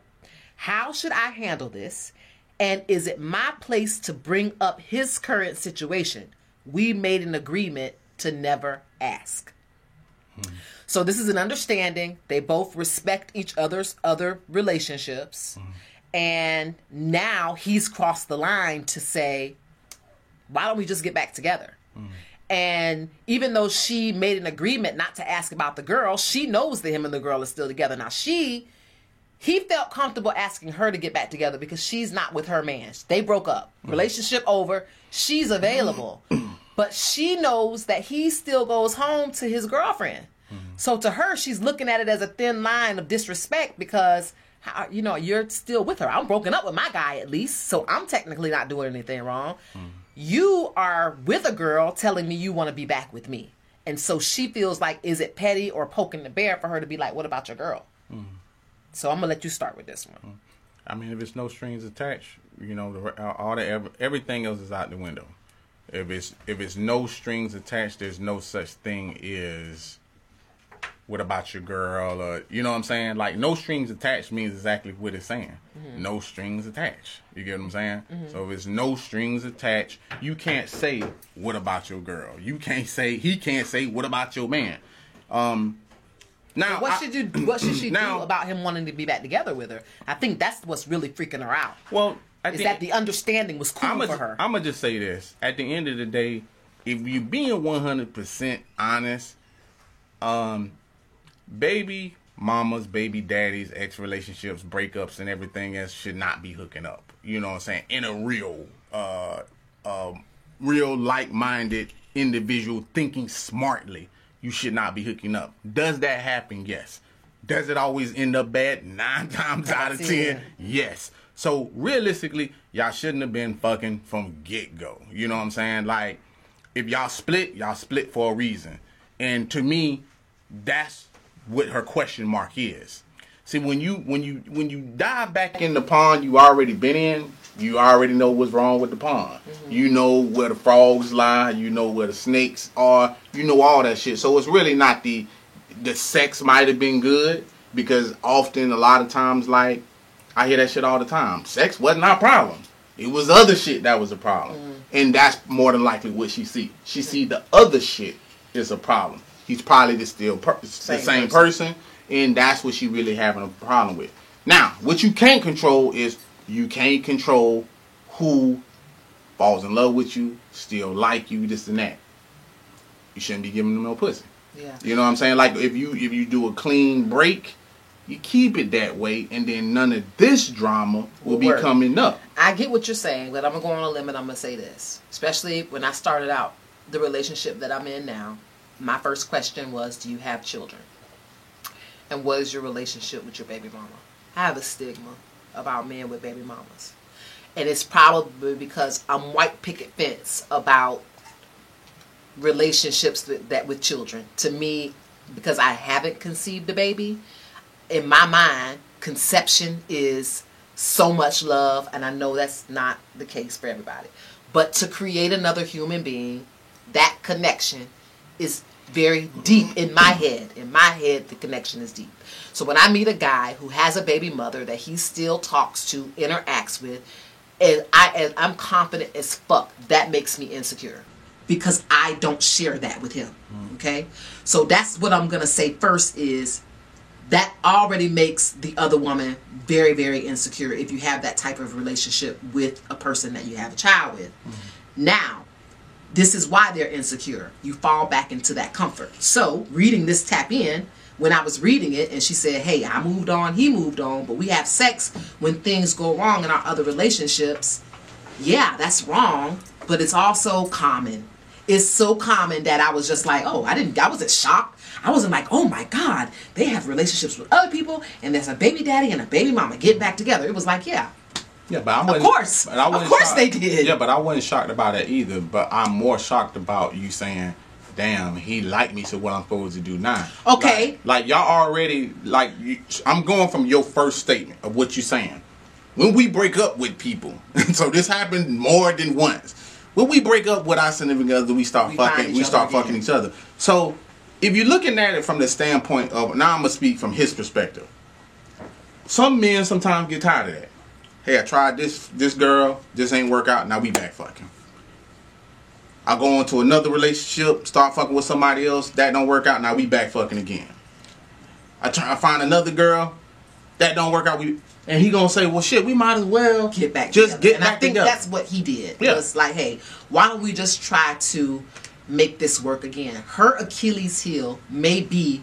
How should I handle this? And is it my place to bring up his current situation? We made an agreement to never ask. So this is an understanding. They both respect each other's other relationships. And now he's crossed the line to say, why don't we just get back together? And even though she made an agreement not to ask about the girl, she knows that him and the girl are still together. Now she he felt comfortable asking her to get back together because she's not with her man. They broke up. Relationship over. She's available. but she knows that he still goes home to his girlfriend. Mm-hmm. So to her, she's looking at it as a thin line of disrespect because you know you're still with her. I'm broken up with my guy at least, so I'm technically not doing anything wrong. Mm-hmm. You are with a girl telling me you want to be back with me, and so she feels like is it petty or poking the bear for her to be like, "What about your girl?" Mm-hmm. So I'm gonna let you start with this one. I mean, if it's no strings attached, you know, all the everything else is out the window. If it's if it's no strings attached, there's no such thing as what about your girl or you know what I'm saying? Like no strings attached means exactly what it's saying. No strings attached. You get what I'm saying? So if it's no strings attached, you can't say what about your girl. You can't say he can't say what about your man. Um now What I- should you? What should she Now- do about him wanting to be back together with her? I think that's what's really freaking her out. well I Is that the understanding was cool I'm for her? I'm gonna just say this. At the end of the day, if you're being 100% honest, um, baby mamas, baby daddies, ex relationships, breakups, and everything else should not be hooking up. You know what I'm saying? In a real, uh, um, real like minded individual thinking smartly, you should not be hooking up. Does that happen? Yes. Does it always end up bad? Nine times out of ten, yes. So realistically, y'all shouldn't have been fucking from get go. You know what I'm saying? Like, if y'all split, y'all split for a reason. And to me, that's what her question mark is. See, when you when you when you dive back in the pond you already been in, you already know what's wrong with the pond. Mm-hmm. You know where the frogs lie. You know where the snakes are. You know all that shit. So it's really not the the sex might have been good because often a lot of times like I hear that shit all the time. Sex wasn't our problem. It was other shit that was a problem, mm. and that's more than likely what she see. She see the other shit is a problem. He's probably the still per- the Same same person. person, and that's what she really having a problem with. Now, what you can't control is you can't control who falls in love with you, still like you, this and that. You shouldn't be giving them no pussy. Yeah. You know what I'm saying? Like if you if you do a clean break, you keep it that way, and then none of this drama will, Will be work. coming up. I get what you're saying, but I'm gonna go on a limit. I'm gonna say this. Especially when I started out the relationship that I'm in now, my first question was, Do you have children? And what is your relationship with your baby mama? I have a stigma about men with baby mamas. And it's probably because I'm white picket fence about relationships that, that with children. To me, because I haven't conceived a baby, in my mind, conception is so much love, and I know that's not the case for everybody. But to create another human being, that connection is very deep in my head. In my head, the connection is deep. So when I meet a guy who has a baby mother that he still talks to, interacts with, and I and I'm confident as fuck, that makes me insecure because I don't share that with him. Mm-hmm. Okay, so that's what I'm gonna say first is that already makes the other woman very very insecure if you have that type of relationship with a person that you have a child with. Mm-hmm. Now, this is why they're insecure. You fall back into that comfort. So, reading this tap in, when I was reading it and she said, Hey, I moved on, he moved on, but we have sex when things go wrong in our other relationships. Yeah, that's wrong, but it's also common. It's so common that I was just like, Oh, I didn't, I wasn't shocked. I wasn't like, Oh my God, they have relationships with other people and there's a baby daddy and a baby mama getting back together. It was like, Yeah, Yeah, but I wasn't, course. but I Of course shocked- they did. Yeah, but I wasn't shocked about it either. But I'm more shocked about you saying, "Damn, he liked me, so what I'm supposed to do now?" Okay. like, like y'all already like. You, I'm going from your first statement of what you're saying. When we break up with people, so this happened more than once. When we break up with our significant other, we start We fucking. We start again. fucking each other. So if you're looking at it from the standpoint of now, I'm gonna speak from his perspective. Some men sometimes get tired of that. Hey, I tried this this girl, this ain't work out. Now we back fucking. I go into another relationship, start fucking with somebody else, that don't work out. Now we back fucking again. I try I find another girl, that don't work out. We and he gonna say, well, shit, we might as well get back just together. get and back I think together. that's what he did. Yeah. It was like, hey, why don't we just try to make this work again? Her Achilles heel may be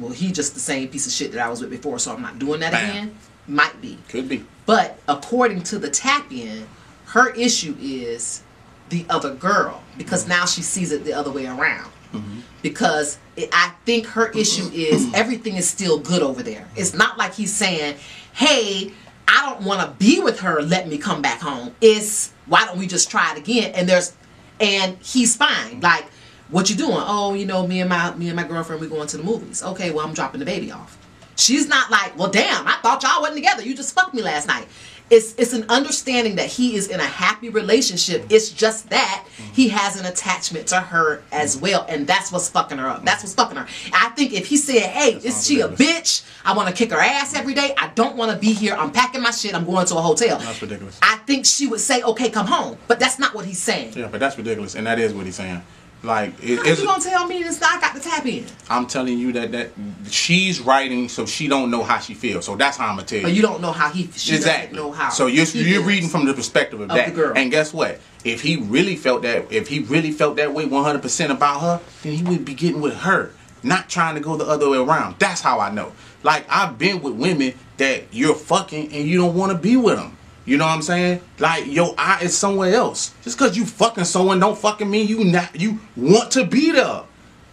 well, he just the same piece of shit that I was with before, so I'm not doing that Bam. again. Might be. Could be. But according to the tap in, her issue is the other girl because mm-hmm. now she sees it the other way around. Mm-hmm. Because it, I think her mm-hmm. issue is everything is still good over there. It's not like he's saying, hey, I don't want to be with her, let me come back home. It's why don't we just try it again? And there's, and he's fine. Like, what you doing? Oh, you know, me and my me and my girlfriend we going to the movies. Okay, well I'm dropping the baby off. She's not like, well, damn, I thought y'all wasn't together. You just fucked me last night. It's it's an understanding that he is in a happy relationship. It's just that he has an attachment to her as well, and that's what's fucking her up. That's what's fucking her. I think if he said, "Hey, is she a bitch? I want to kick her ass every day. I don't want to be here. I'm packing my shit. I'm going to a hotel." That's ridiculous. I think she would say, "Okay, come home," but that's not what he's saying. Yeah, but that's ridiculous, and that is what he's saying. Like it, How it's, you gonna tell me this? I got the tap in. I'm telling you that that she's writing, so she don't know how she feels. So that's how I'm gonna tell oh, you. But you don't know how he. She exactly. know how. so you're you're feels. reading from the perspective of, Of that. the girl. And guess what? If he really felt that, if he really felt that way 100 percent about her, then he would be getting with her, not trying to go the other way around. That's how I know. Like I've been with women that you're fucking and you don't want to be with them. You know what I'm saying? Like your eye is somewhere else. Just cause you fucking someone don't fucking mean you not you want to be there.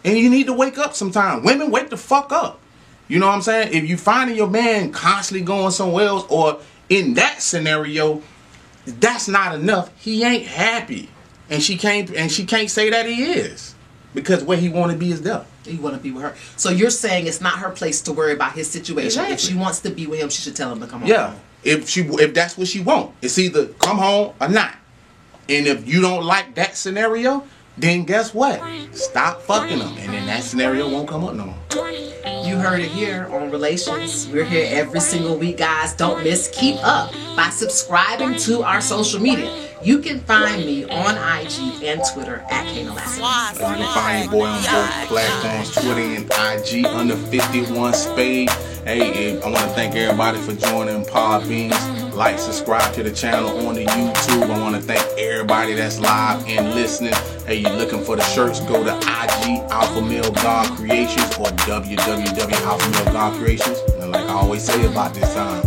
And you need to wake up sometime. Women wake the fuck up. You know what I'm saying? If you finding your man constantly going somewhere else or in that scenario, that's not enough. He ain't happy. And she can't and she can't say that he is. Because where he wanna be is there. He want to be with her. So you're saying it's not her place to worry about his situation. If she wants to be with him, she should tell him to come home. Yeah. If she if that's what she want. It's either come home or not. And if you don't like that scenario, then guess what? Stop fucking them. And then that scenario won't come up no more. You heard it here on Relations. We're here every single week, guys. Don't miss. Keep up by subscribing to our social media. You can find me on IG and Twitter at Kaynah Lassie. You can find your boy on both platforms, Twitter and IG under 51 Spade. Hey, I want to thank everybody for joining Pod Beans. Like, subscribe to the channel on the YouTube. I want to thank everybody that's live and listening. Hey, you looking for the shirts? Go to IG Alpha Male God Creations or www.alphamalegodcreations. And like I always say about this time,